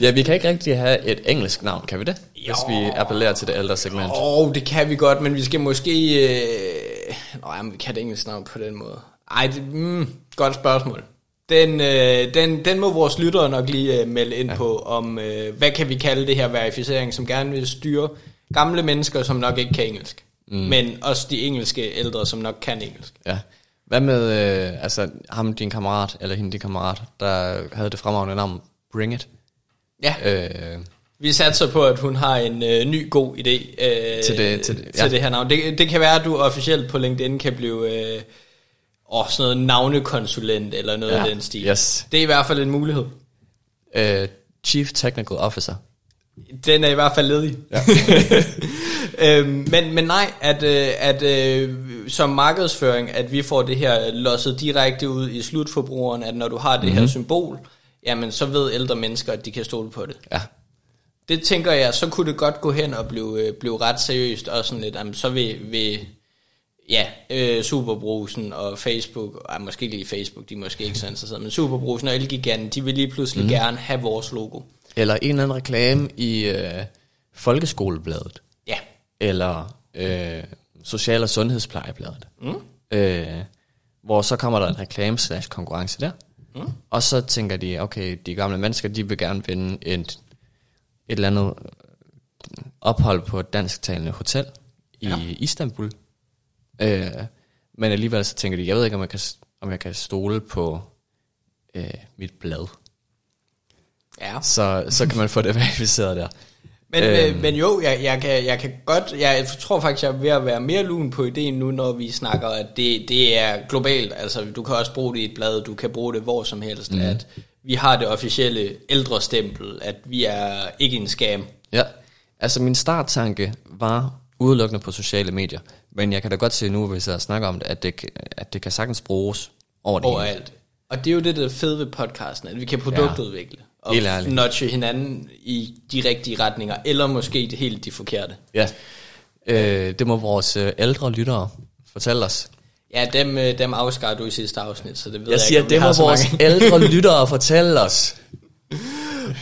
Ja, vi kan ikke rigtig have et engelsk navn, kan vi det? Hvis Jo. vi appellerer til det ældre segment. Åh, det kan vi godt, men vi skal måske... Øh... Nå, jamen, vi kan det engelsk navn på den måde. Ej, det, mm, godt spørgsmål. Den, øh, den, den må vores lyttere nok lige øh, melde ind ja. på, om øh, hvad kan vi kalde det her verificering, som gerne vil styre gamle mennesker, som nok ikke kan engelsk. Mm. Men også de engelske ældre, som nok kan engelsk. Ja. Hvad med, øh, altså ham din kammerat, eller hende din kammerat, der havde det fremragende navn Bring It? Ja, Øh, vi satser på, at hun har en øh, ny god idé øh, Til det- til det- til ja. det her navn. Det, det kan være, at du officielt på LinkedIn kan blive øh, åh, sådan noget navnekonsulent eller noget Ja, af den stil. yes. Det er i hvert fald en mulighed. øh, Chief Technical Officer. Den er i hvert fald ledig. Ja. øhm, men, men nej, at, øh, at øh, som markedsføring, at vi får det her losset direkte ud i slutforbrugeren, at når du har det mm-hmm. her symbol, jamen så ved ældre mennesker, at de kan stole på det. Ja. Det tænker jeg, så kunne det godt gå hen og blive, øh, blive ret seriøst, og sådan lidt, jamen, så vil, vil ja, øh, Superbrusen og Facebook, ej, måske ikke lige Facebook, de er måske ikke så interesserede, men Superbrusen og Elgiganten, de vil lige pludselig mm. gerne have vores logo. Eller en eller anden reklame i øh, Folkeskolebladet. Ja, Eller øh, Social- og Sundhedsplejebladet. Mm. Øh, hvor så kommer der en reklame slash konkurrence der. Mm. Og så tænker de, okay, de gamle mennesker, de vil gerne vinde et, et eller andet ophold på et dansktalende hotel i Ja. Istanbul. Øh, men alligevel så tænker de, jeg ved ikke, om jeg kan, om jeg kan stole på øh, mit blad. Ja. Så, så kan man få det verificeret der. Men, Øhm. øh, men jo, jeg, jeg, kan, jeg kan godt, jeg tror faktisk, jeg er ved at være mere lun på ideen nu, når vi snakker, at det, det er globalt. Altså, du kan også bruge det i et blad, du kan bruge det hvor som helst, mm. at vi har det officielle ældre stempel, at vi er ikke en scam. Ja, altså min starttanke var udelukkende på sociale medier, men jeg kan da godt se nu, hvis jeg snakker om det, at det, at det kan sagtens bruges over det hele. overalt. Og det er jo det, der er fede ved podcasten, at vi kan produktudvikle og notche hinanden i de rigtige retninger, eller måske det helt de forkerte. Ja, øh, det må vores øh, ældre lyttere fortælle os. Ja, dem, øh, dem afskar du i sidste afsnit, så det ved jeg, Jeg siger, ikke, det må vores ældre lyttere fortælle os.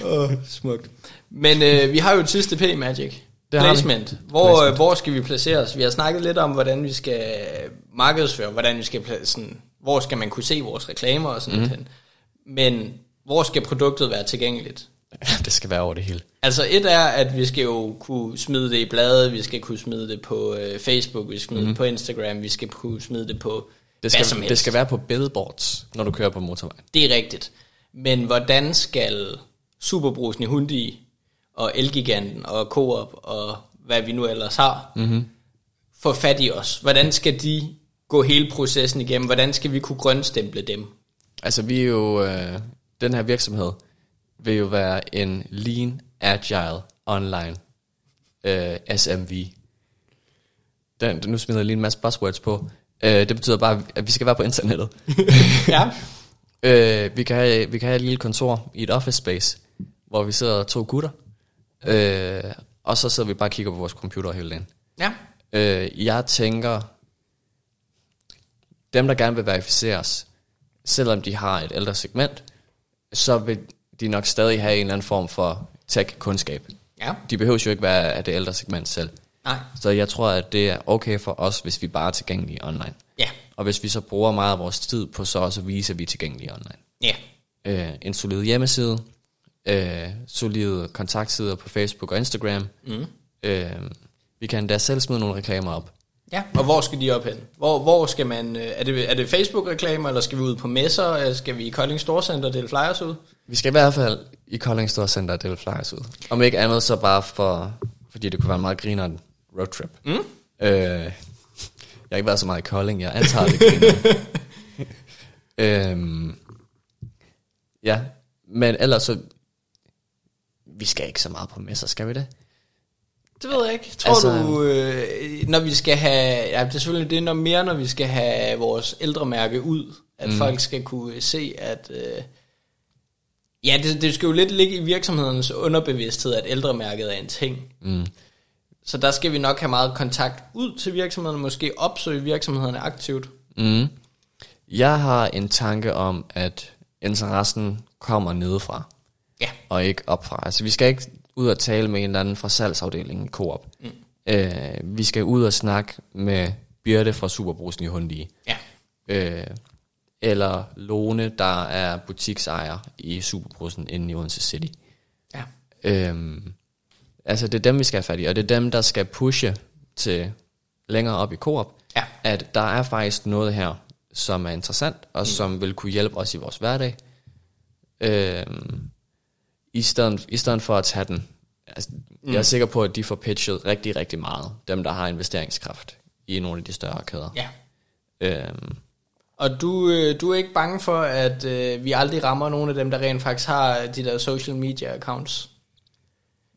Åh, smukt. Men øh, vi har jo et sidste P, Magic. Det. Placement. Hvor, Placement. Øh, hvor skal vi placere os? Vi har snakket lidt om, hvordan vi skal markedsføre, hvordan vi skal sådan, hvor skal man kunne se vores reklamer og sådan mm. Noget. Men hvor skal produktet være tilgængeligt? det skal være over det hele. Altså et er, at vi skal jo kunne smide det i bladet, vi skal kunne smide det på øh, Facebook, vi skal smide mm. det på Instagram, vi skal kunne smide det på Mhm. Det hvad som skal, helst. det skal være på billboards, når du kører på motorvejen. Det er rigtigt. Men hvordan skal Superbrusen i Hyundai og Elgiganten og Coop og hvad vi nu ellers har, mm-hmm. få fat i os? Hvordan skal de gå hele processen igennem? Hvordan skal vi kunne grønstemple dem? Altså vi er jo, øh, den her virksomhed vil jo være en lean, agile, online øh, SMV. Den, nu smider jeg lige en masse buzzwords på. Øh, det betyder bare, at vi skal være på internettet. ja. øh, vi, kan have, vi kan have et lille kontor i et office space, hvor vi sidder to gutter, øh, og så sidder vi bare og kigger på vores computer hele dagen. Ja. Øh, jeg tænker, dem der gerne vil verificeres, selvom de har et ældre segment, så vil de nok stadig have en eller anden form for tech-kundskab. Ja. De behøver jo ikke være af det ældre segment selv. Nej. Så jeg tror, at det er okay for os, hvis vi bare er tilgængelige online. Ja. Og hvis vi så bruger meget af vores tid på så også at vise, at vi er tilgængelige online. Ja. Øh, en solid hjemmeside, øh, solide kontaktsider på Facebook og Instagram. Mm. Øh, vi kan endda selv smide nogle reklamer op. Ja, og hvor skal de op hen? Hvor, hvor skal man, øh, er det, er det Facebook-reklamer, eller skal vi ud på messer, eller skal vi i Kolding Storcenter dele flyers ud? Vi skal i hvert fald i Kolding Store Center og dele flyers ud. Om ikke andet, så bare for, fordi det kunne være en meget griner roadtrip. Mm. Øh, jeg har ikke været så meget i Kolding, jeg antager det griner. øhm, ja, men ellers så, vi skal ikke så meget på messer, skal vi det? Det ved jeg ikke. Tror altså, du, øh, når vi skal have, ja, det er selvfølgelig det noget mere, når vi skal have vores ældremærke ud, at mm. folk skal kunne se, at, øh, ja, det, det skal jo lidt ligge i virksomhedens underbevidsthed, at ældremærket er en ting. Mm. Så der skal vi nok have meget kontakt ud til virksomhederne, måske opsøge virksomhederne aktivt. Mm. Jeg har en tanke om, at interessen kommer nedefra. Ja. og ikke opfra. Altså vi skal ikke ud og tale med en eller anden fra salgsafdelingen i Coop. Mm. Øh, vi skal ud og snakke med Birte fra Superbrusen i Hundi. Ja. Øh, eller Lone, der er butiksejer i Superbrusen inde i Odense City. Ja. Øhm, altså det er dem, vi skal have fat i, og det er dem, der skal pushe til længere op i Coop, Ja. at der er faktisk noget her, som er interessant, og mm. som vil kunne hjælpe os i vores hverdag. Øhm, i, stedet, I stedet for at tage den. Altså, mm. Jeg er sikker på, at de får pitchet rigtig, rigtig meget, dem der har investeringskraft i nogle af de større kæder. Ja. Øhm, Og du, øh, du er ikke bange for, at øh, vi aldrig rammer nogle af dem, der rent faktisk har de der social media accounts?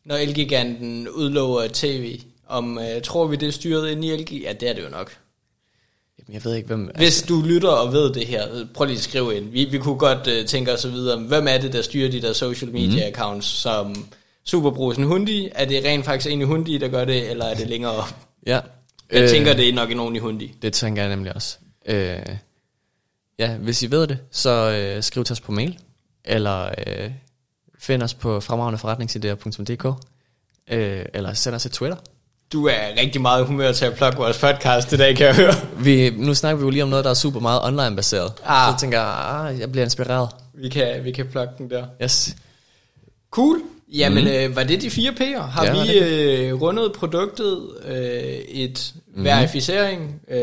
Når Elgiganten udlover tv, om øh, tror vi det er styret ind i Elgi? Ja, det er det jo nok. Jamen, jeg ved ikke, hvem... Hvis du lytter og ved det her, prøv lige at skrive ind. Vi, vi kunne godt øh, tænke os videre, hvem er det, der styrer de der social media accounts, som Superbrusen Hundi? Er det rent faktisk en i Hundi, der gør det, eller er det længere op? Ja. Jeg øh, tænker, det er nok nogen i Hundi. Det tænker jeg nemlig også. Øh, ja, hvis I ved det, så øh, skriv til os på mail, eller øh, find os på fremragendeforretningsidéer.dk, øh, eller send os et Twitter. Du er rigtig meget humør til at plukke vores podcast i dag, kan jeg høre. Vi, nu snakker vi jo lige om noget, der er super meget online-baseret. Ah. Så tænker jeg, ah, jeg bliver inspireret. Vi kan, vi kan plukke den der. Yes. Cool. Jamen, mm. øh, var det de fire P'er? Har Ja, vi øh, rundet produktet, øh, et mm. verificering, øh,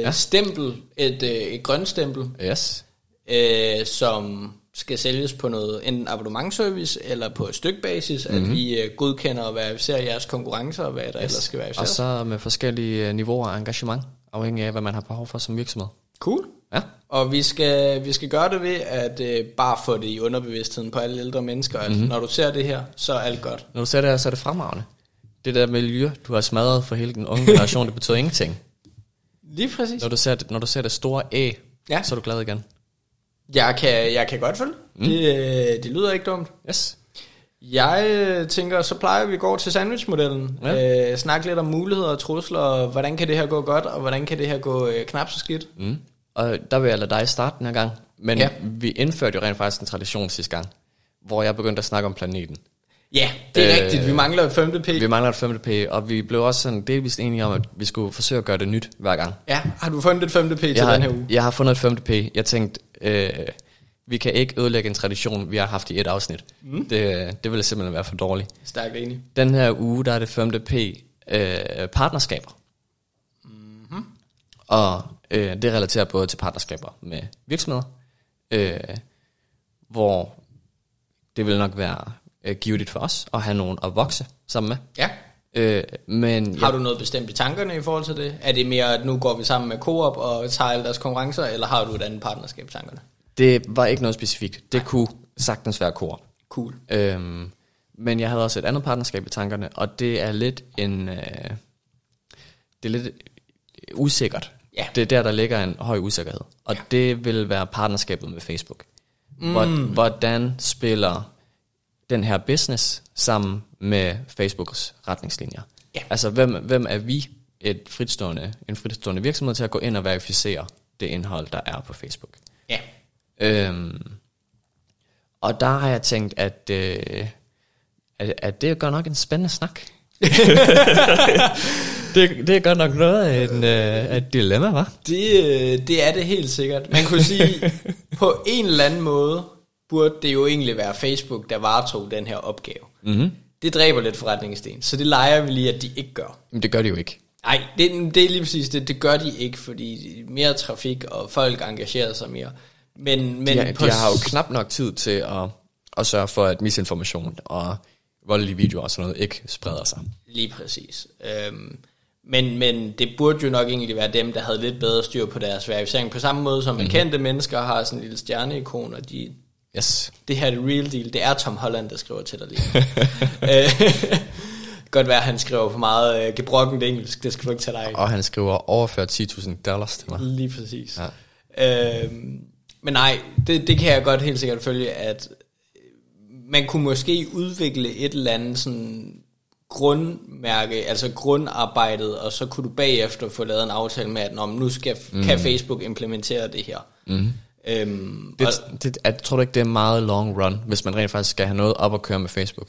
ja. stempel, et, øh, et grønt stempel, Yes. øh, som skal sælges på noget enten abonnementservice eller på et stykbasis, mm. at vi øh, godkender og verificerer jeres konkurrencer og hvad der yes. ellers skal Og verificeres. så med forskellige øh, niveauer af engagement, afhængig af, hvad man har behov for som virksomhed. Cool. Ja. Og vi skal, vi skal gøre det ved at øh, bare få det i underbevidstheden på alle ældre mennesker, at mm-hmm. når du ser det her, så er alt godt. Når du ser det her, så er det fremragende. Det der miljø, du har smadret for hele den unge generation, det betyder ingenting. Lige præcis. Når du ser det, når du ser det store A, Ja. så er du glad igen. Jeg kan, jeg kan godt følge. Mm. Det, øh, det lyder ikke dumt. Yes. Jeg øh, tænker, så plejer vi at gå til sandwichmodellen. Ja. Øh, snakke lidt om muligheder og trusler, og hvordan kan det her gå godt, og hvordan kan det her gå øh, knap så skidt. Mm. Og der vil jeg lade dig starte den her gang. Men ja. Vi indførte jo rent faktisk en tradition sidste gang, hvor jeg begyndte at snakke om planeten. Ja, det er Øh, rigtigt. Vi mangler et femte P. Vi mangler et femte P, og vi blev også sådan delvist enige om, at vi skulle forsøge at gøre det nyt hver gang. Ja, har du fundet et femte P til Jeg den her har, uge? jeg har fundet et femte P. Jeg tænkte, øh, vi kan ikke ødelægge en tradition, vi har haft i et afsnit. Mm. Det, det ville simpelthen være for dårligt. Stærkt enig. Den her uge, der er det femte P, øh, partnerskaber. Mm-hmm. Og øh, det relaterer både til partnerskaber med virksomheder, øh, hvor det vil nok være øh, givet for os at have nogen at vokse sammen med. Ja. Øh, men Har du noget bestemt i tankerne i forhold til det? Er det mere, at nu går vi sammen med Coop og tager alle deres konkurrencer, eller har du et andet partnerskab i tankerne? det var ikke noget specifikt. Det kunne sagtens være Coop. Cool. Øhm, men jeg havde også et andet partnerskab i tankerne, og det er lidt en... Øh, det er lidt usikkert. Ja. Det er der, der ligger en høj usikkerhed. Og ja. det vil være partnerskabet med Facebook. Mm. Hvordan spiller den her business sammen med Facebooks retningslinjer? Ja. Altså, hvem, hvem er vi et fritstående, en fritstående virksomhed til at gå ind og verificere det indhold, der er på Facebook? Ja. Øhm, og der har jeg tænkt, at, øh, at, at det er godt nok en spændende snak. det, det er godt nok noget af, en, øh, et dilemma, var. Det, øh, det er det helt sikkert. Man kunne sige, på en eller anden måde, burde det jo egentlig være Facebook, der varetog den her opgave. Mm-hmm. Det dræber lidt forretningssten, så det leger vi lige, at de ikke gør. Men det gør de jo ikke. Nej, det, det er lige præcis det. Det gør de ikke, fordi mere trafik og folk engagerer sig mere. Men, men De, har, de har jo knap nok tid til at, at sørge for, at misinformation og voldelige videoer og sådan noget ikke spreder sig. Lige præcis. Øhm, men, men det burde jo nok egentlig være dem, der havde lidt bedre styr på deres verificering. På samme måde som mm-hmm. kendte mennesker har sådan en lille stjerneikon, og de, Yes. det her er det real deal. Det er Tom Holland, der skriver til dig lige. Øh, Godt være, at han skriver for meget øh, gebrokkent engelsk. Det skal du ikke tage dig af. Og han skriver overført 10.000 dollars til mig. Lige præcis. Ja. Øhm, men nej, det, det kan jeg godt helt sikkert følge, at man kunne måske udvikle et eller andet sådan grundmærke, altså grundarbejdet, og så kunne du bagefter få lavet en aftale med, at Nå, nu skal, mm. kan Facebook implementere det her. Mm. Øhm, Det, og, det, jeg tror du ikke, det er meget long run, hvis man rent faktisk skal have noget op at køre med Facebook?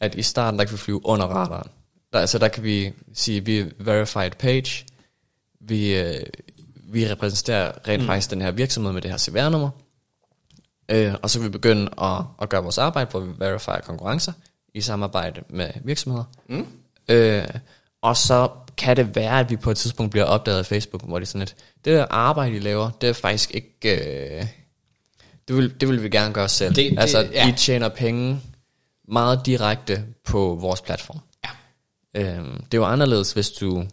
At i starten, der kan vi flyve under radaren. Der, altså der kan vi sige, vi er verified page. Vi, øh, vi repræsenterer rent mm. faktisk den her virksomhed med det her CVR-nummer. Øh, og så vil vi begynde at, at gøre vores arbejde, hvor vi verifier konkurrencer i samarbejde med virksomheder. Mm. Øh, og så kan det være, at vi på et tidspunkt bliver opdaget af Facebook, hvor det er sådan et, det arbejde, I laver, det er faktisk ikke... Øh, det, vil, det vil vi gerne gøre selv. Det- det- altså, ja. I tjener penge meget direkte på vores platform. ja. Øhm, det er jo anderledes, hvis du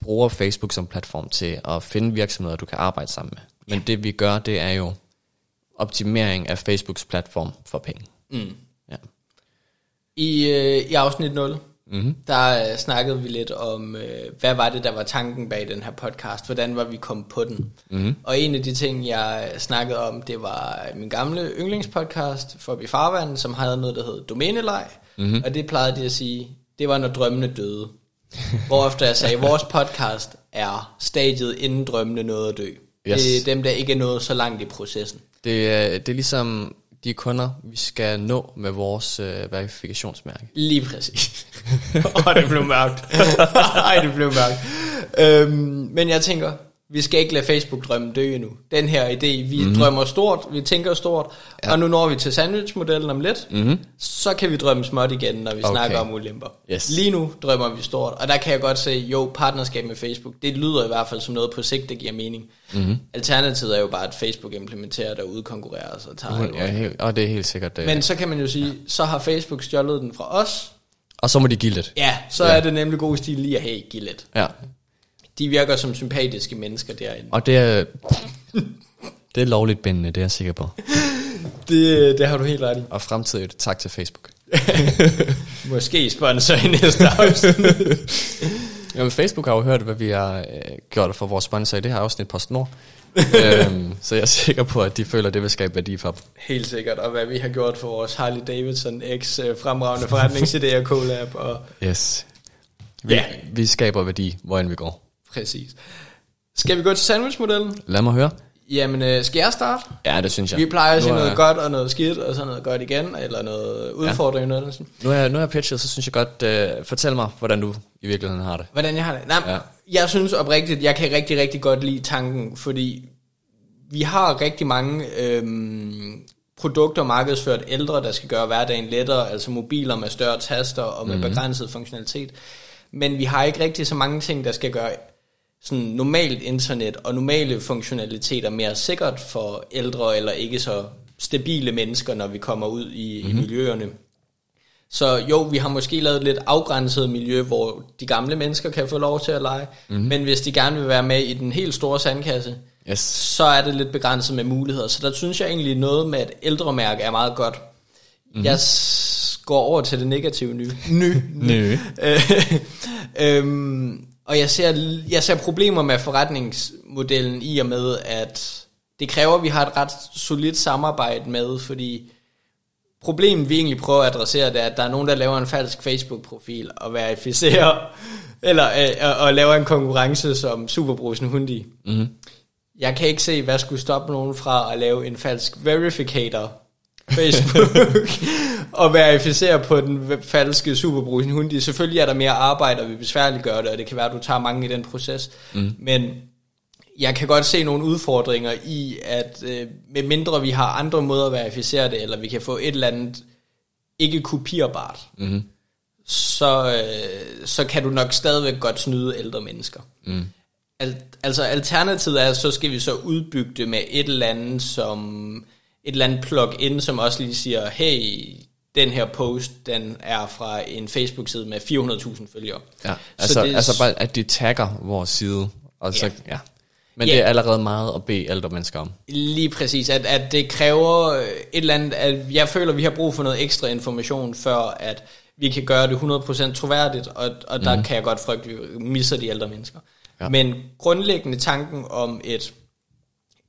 bruger Facebook som platform til at finde virksomheder, du kan arbejde sammen med. Men det vi gør, det er jo optimering af Facebooks platform for penge. Mm. Ja. I, øh, I afsnit 0, Mhm. Mm-hmm. der øh, snakkede vi lidt om, øh, hvad var det, der var tanken bag den her podcast? Hvordan var vi kommet på den? Mm-hmm. Og en af de ting, jeg snakkede om, det var min gamle yndlingspodcast, Forbi Farvand, som havde noget, der hed Domæneleg. Mm-hmm. Og det plejede de at sige, det var når drømmene døde. Hvorefter jeg sagde, vores podcast er stadiet inden drømmene nåede at dø. Yes. Det er dem, der ikke er nået så langt i processen. Det, er, det er ligesom de kunder, vi skal nå med vores øh, verifikationsmærke. Lige præcis. Åh, oh, det blev mørkt. Ej, det blev mørkt. Øhm, men jeg tænker, vi skal ikke lade Facebook-drømmen dø endnu. Den her idé, vi mm-hmm. drømmer stort, vi tænker stort, ja. og nu når vi til sandwich-modellen om lidt, mm-hmm. så kan vi drømme småt igen, når vi okay. Snakker om ulemper. Yes. Lige nu drømmer vi stort, og der kan jeg godt se, jo, partnerskab med Facebook, det lyder i hvert fald som noget på sigt, der giver mening. Mm-hmm. Alternativet er jo bare, at Facebook implementerer der udkonkurrerer os og tager Ja, helt, og det er helt sikkert det. Men så kan man jo sige, så har Facebook stjålet den fra os, og så må de give lidt. Ja, så ja. er det nemlig god stil lige at have give lidt. Ja. De virker som sympatiske mennesker derinde. Og det er, det er lovligt bindende, det er jeg sikker på. Det, det har du helt ret i. Og fremtidigt tak til Facebook. Måske sponsor i næste afsnit. Jamen, Facebook har jo hørt, hvad vi har øh, gjort for vores sponsor i det her afsnit PostNord. øhm, så jeg er sikker på, at de føler, at det vil skabe værdi for dem. helt sikkert. Og hvad vi har gjort for vores Harley Davidson X øh, fremragende forretningsidéer collab. Og Yes. Vi, Ja. vi skaber værdi, hvor end vi går. Præcis. Skal vi gå til sandwichmodellen? Lad mig høre. Jamen, øh, skal jeg starte? Ja, det synes jeg. Vi plejer at sige er- noget godt og noget skidt, og så noget godt igen, eller noget udfordring. Ja. Noget sådan. Nu er, nu er jeg pitchet, så synes jeg godt, øh, fortæl mig, hvordan du i virkeligheden har det. Hvordan jeg har det? Nej, ja. Jeg synes oprigtigt, jeg kan rigtig, rigtig godt lide tanken, fordi vi har rigtig mange øhm, produkter markedsført ældre, der skal gøre hverdagen lettere, altså mobiler med større taster og med mm-hmm. begrænset funktionalitet. Men vi har ikke rigtig så mange ting, der skal gøre sådan normalt internet og normale funktionaliteter mere sikkert for ældre eller ikke så stabile mennesker, når vi kommer ud i, mm-hmm. i miljøerne. Så jo, vi har måske lavet et lidt afgrænset miljø, hvor de gamle mennesker kan få lov til at lege, mm. men hvis de gerne vil være med i den helt store sandkasse, Yes. så er det lidt begrænset med muligheder. Så der synes jeg egentlig noget med et ældremærke er meget godt. Mm. Jeg går over til det negative nye. Ny. Nø. Øh, øhm, og jeg ser, jeg ser problemer med forretningsmodellen i og med, at det kræver, at vi har et ret solidt samarbejde med, fordi problemet, vi egentlig prøver at adressere, det er, at der er nogen, der laver en falsk Facebook-profil og verificerer, eller øh, og, og laver en konkurrence som Superbrusen Hundi. Mm-hmm. Jeg kan ikke se, hvad skulle stoppe nogen fra at lave en falsk verificator Facebook og verificere på den falske Superbrusen Hundi. Selvfølgelig er der mere arbejde, og vi besværliggør det, og det kan være, at du tager mange i den proces. Mm. Men jeg kan godt se nogle udfordringer i, at øh, med mindre vi har andre måder at verificere det, eller vi kan få et eller andet ikke kopierbart, Mm-hmm. så, øh, så kan du nok stadigvæk godt snyde ældre mennesker. Mm. Al- altså alternativet er, så skal vi så udbygge det med et eller andet som et eller andet plug-in, som også lige siger, hey, den her post, den er fra en Facebook-side med 400.000 følgere. Ja, Så altså, det er altså bare, at de tagger vores side. Og så, Ja. ja. Men Ja. det er allerede meget at bede ældre mennesker om. Lige præcis, at, at det kræver et eller andet, at jeg føler, at vi har brug for noget ekstra information, før at vi kan gøre det 100% troværdigt, og, og der mm. kan jeg godt frygte, at vi misser de ældre mennesker. Ja. Men grundlæggende tanken om et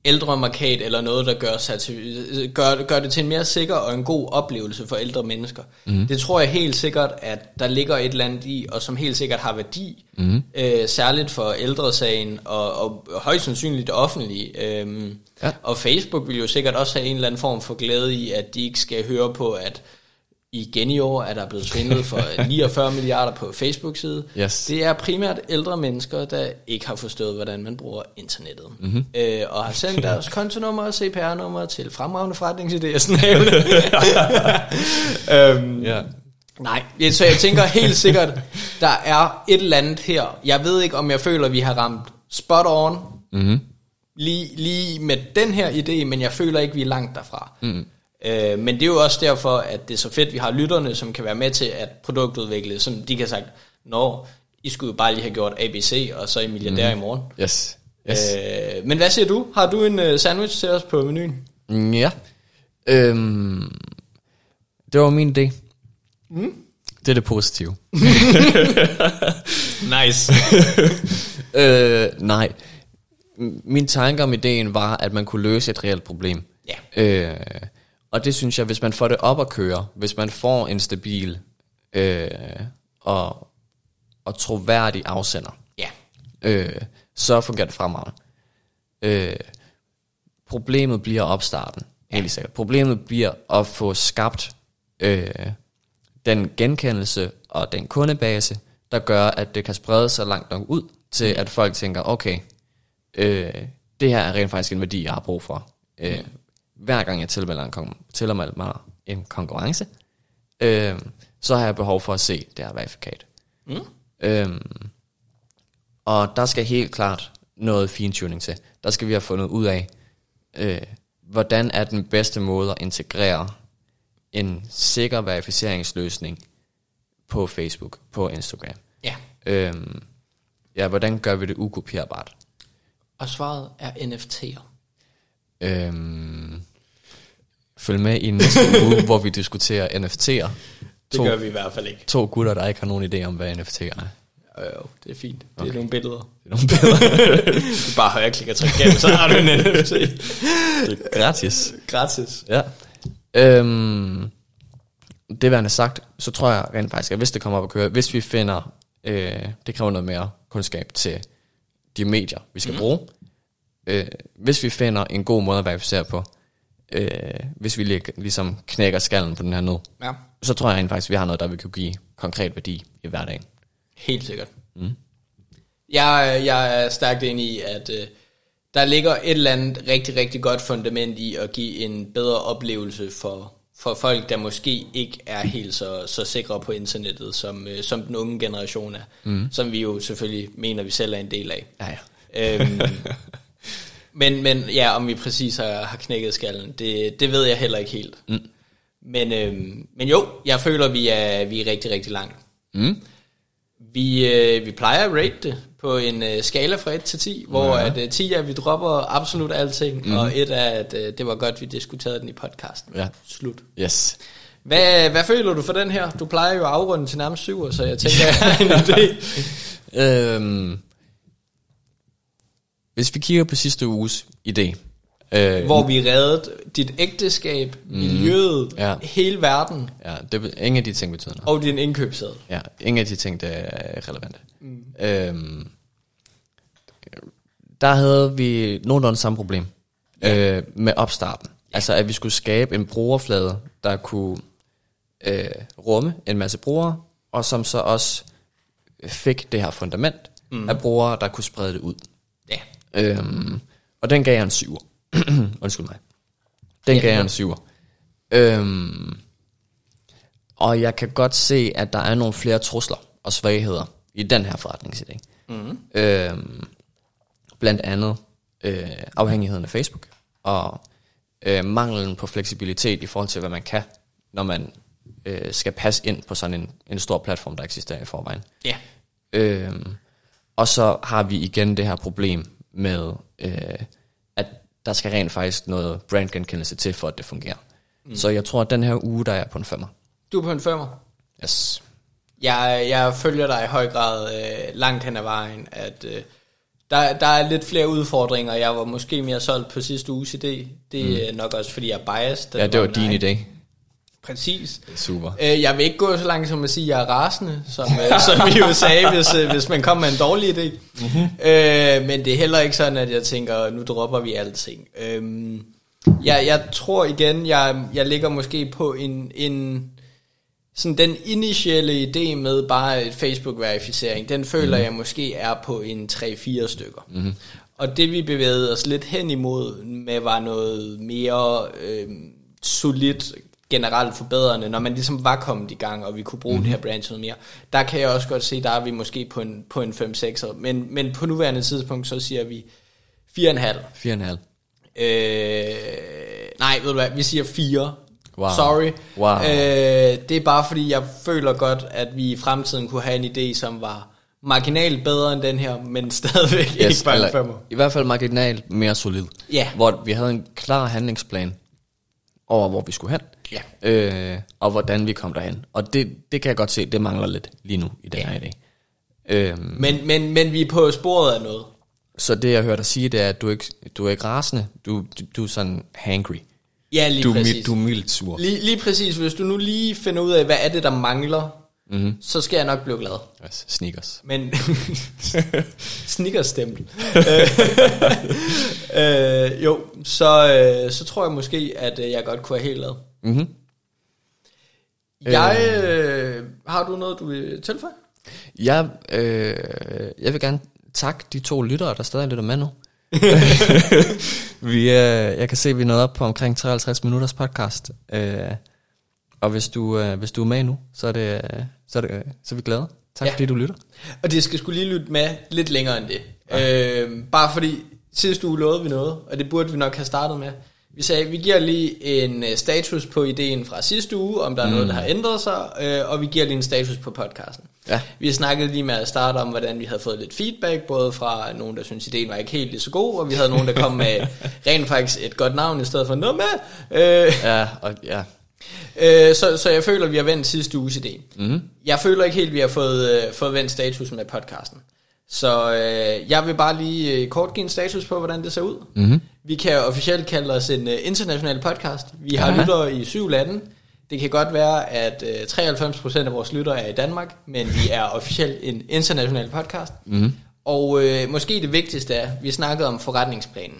ældre markat eller noget, der gør, sig til, gør, gør det til en mere sikker og en god oplevelse for ældre mennesker. Mm. Det tror jeg helt sikkert, at der ligger et eller andet i, og som helt sikkert har værdi, mm. øh, særligt for ældresagen og, og højst sandsynligt det offentlige. Øhm, Ja. Og Facebook vil jo sikkert også have en eller anden form for glæde i, at de ikke skal høre på, at igen i år er der blevet svindlet for 49 milliarder på Facebook-side. Yes. Det er primært ældre mennesker, der ikke har forstået, hvordan man bruger internettet. Mm-hmm. Øh, og har sendt deres kontonummer og CPR-nummer til fremragende forretningsidéer. Sådan øhm, Ja. Nej, så jeg tænker helt sikkert, der er et eller andet her. Jeg ved ikke, om jeg føler, at vi har ramt spot on Mm-hmm. lige, lige med den her idé, men jeg føler ikke, vi er langt derfra. Mm. Øh, men det er jo også derfor, at det er så fedt, vi har lytterne, som kan være med til at produktudvikle, som de kan sagt, Nå, I skulle jo bare lige have gjort ABC, og så I milliardær mm. i morgen. Yes. yes. Øh, men hvad siger du? Har du en uh, sandwich til os på menuen? Mm, Ja. Øhm, det var min idé. Mm. Det er det positive. Nice. øh, nej. Min tanke om ideen var, at man kunne løse et reelt problem. Ja. Øh, og det synes jeg, hvis man får det op at køre, hvis man får en stabil øh, og, og troværdig afsender, ja. øh, så fungerer det fremragende. Øh, problemet bliver opstarten, helt sikkert. Problemet bliver at få skabt øh, den genkendelse og den kundebase, der gør, at det kan sprede sig langt nok ud, til at folk tænker, okay, øh, det her er rent faktisk en værdi, jeg har brug for. Øh, hver gang jeg tilmelder, en kon- tilmelder mig en konkurrence, øh, så har jeg behov for at se det her verifikat. Mm. Øhm, og der skal helt klart noget fintuning til. Der skal vi have fundet ud af, øh, hvordan er den bedste måde at integrere en sikker verificeringsløsning på Facebook, på Instagram. Ja. Øhm, ja, hvordan gør vi det ukopierbart? Og svaret er NFT'er. Øhm, følg med i næste uge, hvor vi diskuterer NFT'er. Det To, gør vi i hvert fald ikke. to gutter, der ikke har nogen idé om, hvad NFT'er er. Jo, det er fint. Det okay. er nogle billeder. Det er nogle billeder. Du bare højre klikker og gennem, så har du en NFT. det er gratis. Gratis. Ja. Øhm, det værende sagt, så tror jeg rent faktisk, at hvis det kommer op at køre, hvis vi finder, øh, det kræver noget mere kundskab til de medier, vi skal mm. bruge. Øh, hvis vi finder en god måde at verificere på, øh, hvis vi lig, ligesom knækker skallen på den her ned, Ja. så tror jeg rent faktisk, at vi har noget, der vil kunne give konkret værdi i hverdagen. Helt sikkert. Mm. Jeg, jeg er stærkt enig i, at øh, der ligger et eller andet rigtig, rigtig godt fundament i at give en bedre oplevelse for, for folk, der måske ikke er helt så, så sikre på internettet, som, øh, som den unge generation er. Mm. Som vi jo selvfølgelig mener, vi selv er en del af. Ja, ja. øhm, men, men ja, om vi præcis har, har knækket skallen, det, det ved jeg heller ikke helt. Mm. Men, øhm, men jo, jeg føler, vi er, vi er rigtig, rigtig langt. Mm. Vi, øh, vi plejer at rate det på en øh, skala fra 1 til 10, hvor Ja. at, øh, 10 er, at vi dropper absolut alting, mm. og 1 er, at øh, det var godt, vi diskuterede den i podcasten. Ja. Slut. Yes. Hvad, hvad føler du for den her? Du plejer jo at afrunde til nærmest 7, så jeg tænker, jeg har en idé. Øhm, hvis vi kigger på sidste uges idé. Øh, Hvor vi reddede dit ægteskab, miljøet, Ja. hele verden Ja, det, ingen af de ting betyder noget. og din indkøbsseddel. Ja, ingen af de ting, der er relevante. Mm. Øhm, der havde vi nogenlunde samme problem øh, med opstarten. Altså, at vi skulle skabe en brugerflade, der kunne øh, rumme en masse brugere, og som så også fik det her fundament mm. af brugere, der kunne sprede det ud. Øhm, og den gav jeg en syver. Undskyld mig. Den Ja, gav jeg en syver. Øhm, og jeg kan godt se, at der er nogle flere trusler og svagheder i den her forretningsidé. Mm. Øhm, blandt andet øh, afhængigheden af Facebook, og øh, manglen på fleksibilitet i forhold til, hvad man kan, når man øh, skal passe ind på sådan en, en stor platform, der eksisterer i forvejen. Ja. Øhm, og så har vi igen det her problem med, øh, at der skal rent faktisk noget brandgenkendelse til, for at det fungerer. Mm. Så jeg tror, at den her uge, der er jeg på en femmer. Du er på en femmer. Yes. Jeg, jeg følger dig i høj grad øh, langt hen ad vejen, at øh, der, der er lidt flere udfordringer. Jeg var måske mere solgt på sidste uges idé. Det er nok også, fordi jeg er biased. Ja, det var din idé. Præcis. Super. Øh, jeg vil ikke gå så langt som at sige, at jeg er rasende, som, øh, som vi jo sagde, hvis, øh, hvis man kommer med en dårlig idé. Mm-hmm. Øh, men det er heller ikke sådan, at jeg tænker, nu dropper vi alting. Øh, jeg, jeg tror igen, jeg, jeg ligger måske på en, en sådan den initielle idé med bare et Facebook-verificering, den føler mm. jeg måske er på en 3-4 stykker. Mm. Og det vi bevægede os lidt hen imod med var noget mere øh, solidt generelt forbedrende, når man ligesom var kommet i gang, og vi kunne bruge mm. det her brand noget mere. Der kan jeg også godt se, der er vi måske på en, på en 5-6'er, men, men på nuværende tidspunkt, så siger vi 4,5. 4,5. Øh, nej, ved du hvad, vi siger 4. Wow. Sorry. Wow. Øh, det er bare fordi, jeg føler godt, at vi i fremtiden kunne have en idé, som var marginalt bedre end den her, men stadigvæk yes, ikke bare en femmer. I hvert fald marginalt mere solid. Ja. Hvor vi havde en klar handlingsplan over, hvor vi skulle hen. Ja. Øh, og hvordan vi kom derhen. Og det, det kan jeg godt se, det mangler lidt lige nu i den Ja. her idé. Øhm, Men, men, men vi er på sporet af noget. så det jeg hørte dig sige, det er, at du er ikke, du er ikke rasende. Du, du, du er sådan hangry. Ja, lige Du, præcis. du er mildt sur. Lige, lige præcis, hvis du nu lige finder ud af, hvad er det, der mangler, mm-hmm. så skal jeg nok blive glad. Yes, sneakers. Men sneakerstempel. øh, øh, jo, så, øh, så tror jeg måske, at øh, jeg godt kunne have helt glad. Mm-hmm. Jeg, øh, har du noget, du vil tilføje? Jeg, øh, jeg vil gerne takke de to lyttere, der stadig lytter med nu. vi, øh, jeg kan se, at vi er nået op på omkring 53 minutters podcast. Øh, og hvis du, øh, hvis du er med nu, så er, det, øh, så er, det, øh, så er vi glade. Tak Ja. fordi du lytter. Og det skal skulle lige lytte med lidt længere end det. Ja. Øh, bare fordi sidste uge lovede vi noget, og det burde vi nok have startet med. Vi sagde, vi giver lige en øh, status på ideen fra sidste uge, om der er mm. noget, der har ændret sig, øh, og vi giver lige en status på podcasten. Ja. Vi snakkede lige med at starte om, hvordan vi havde fået lidt feedback, både fra nogen, der synes ideen var ikke helt lige så god, og vi havde nogen, der kom med rent faktisk et godt navn, i stedet for noget med. Øh, Ja, og ja. Øh, så, så jeg føler, at vi har vendt sidste uges idé. Mhm. Mm. Jeg føler ikke helt, at vi har fået, øh, fået vendt status med podcasten. Så øh, jeg vil bare lige øh, kort give en status på, hvordan det ser ud. Mm-hmm. Vi kan officielt kalde os en øh, international podcast. Vi har Aha. lyttere i syv lande. Det kan godt være, at øh, 93% af vores lyttere er i Danmark, men vi er officielt en international podcast. Mm-hmm. Og øh, måske det vigtigste er, at vi snakkede om forretningsplanen.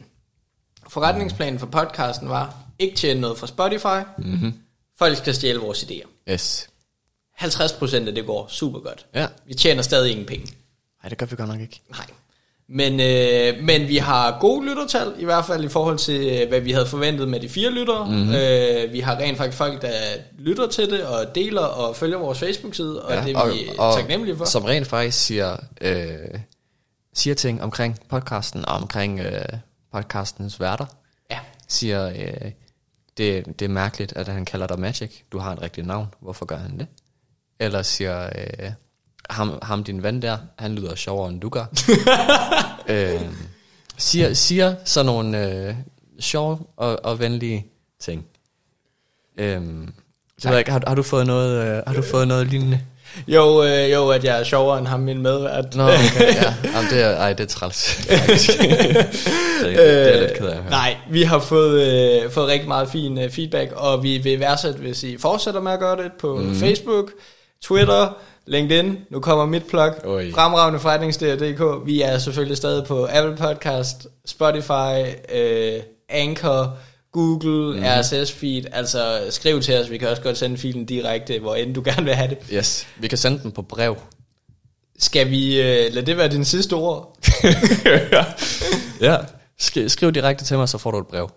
Forretningsplanen for podcasten var, ikke tjene noget fra Spotify, Mm-hmm. Folk skal stjæle vores idéer. Yes. 50% af det går super godt. Ja. Vi tjener stadig ingen penge. Nej, det gør vi godt nok ikke. Nej. Men, øh, men vi har gode lyttertal, i hvert fald i forhold til, øh, hvad vi havde forventet med de fire lyttere. Mhm. Mm-hmm. Øh, vi har rent faktisk folk, der lytter til det, og deler og følger vores Facebook-side, og ja, det er vi og, taknemmelige for. Som rent faktisk siger, øh, siger ting omkring podcasten og omkring øh, podcastens værter. Ja, Siger, øh, det, det er mærkeligt, at han kalder dig Magic. Du har et rigtigt navn. Hvorfor gør han det? Eller siger, øh, ham, ham din ven der, han lyder sjovere end du gør. øh, siger, siger sådan nogle øh, sjove og, og venlige ting. Øh, så ved jeg ikke, har, har, du fået noget, øh, har du fået noget lignende? Jo, øh, jo, at jeg er sjovere end ham, min medvært. Nå, okay, ja. Jamen, det er, ej, det er træls, det, er, det er lidt ked af høre. Nej, vi har fået, øh, fået rigtig meget fin øh, feedback, og vi vil værdsat, hvis I fortsætter med at gøre det på mm. Facebook, Twitter, LinkedIn. Nu kommer mit plug. Oj. Fremragende forretningsdr.dk. Vi er selvfølgelig stadig på Apple Podcast, Spotify, øh, Anchor, Google, mm. RSS-feed. Altså skriv til os, vi kan også godt sende filen direkte, hvor end du gerne vil have det. Yes, vi kan sende den på brev. Skal vi øh, lade det være din sidste ord? ja. Skriv direkte til mig, så får du et brev.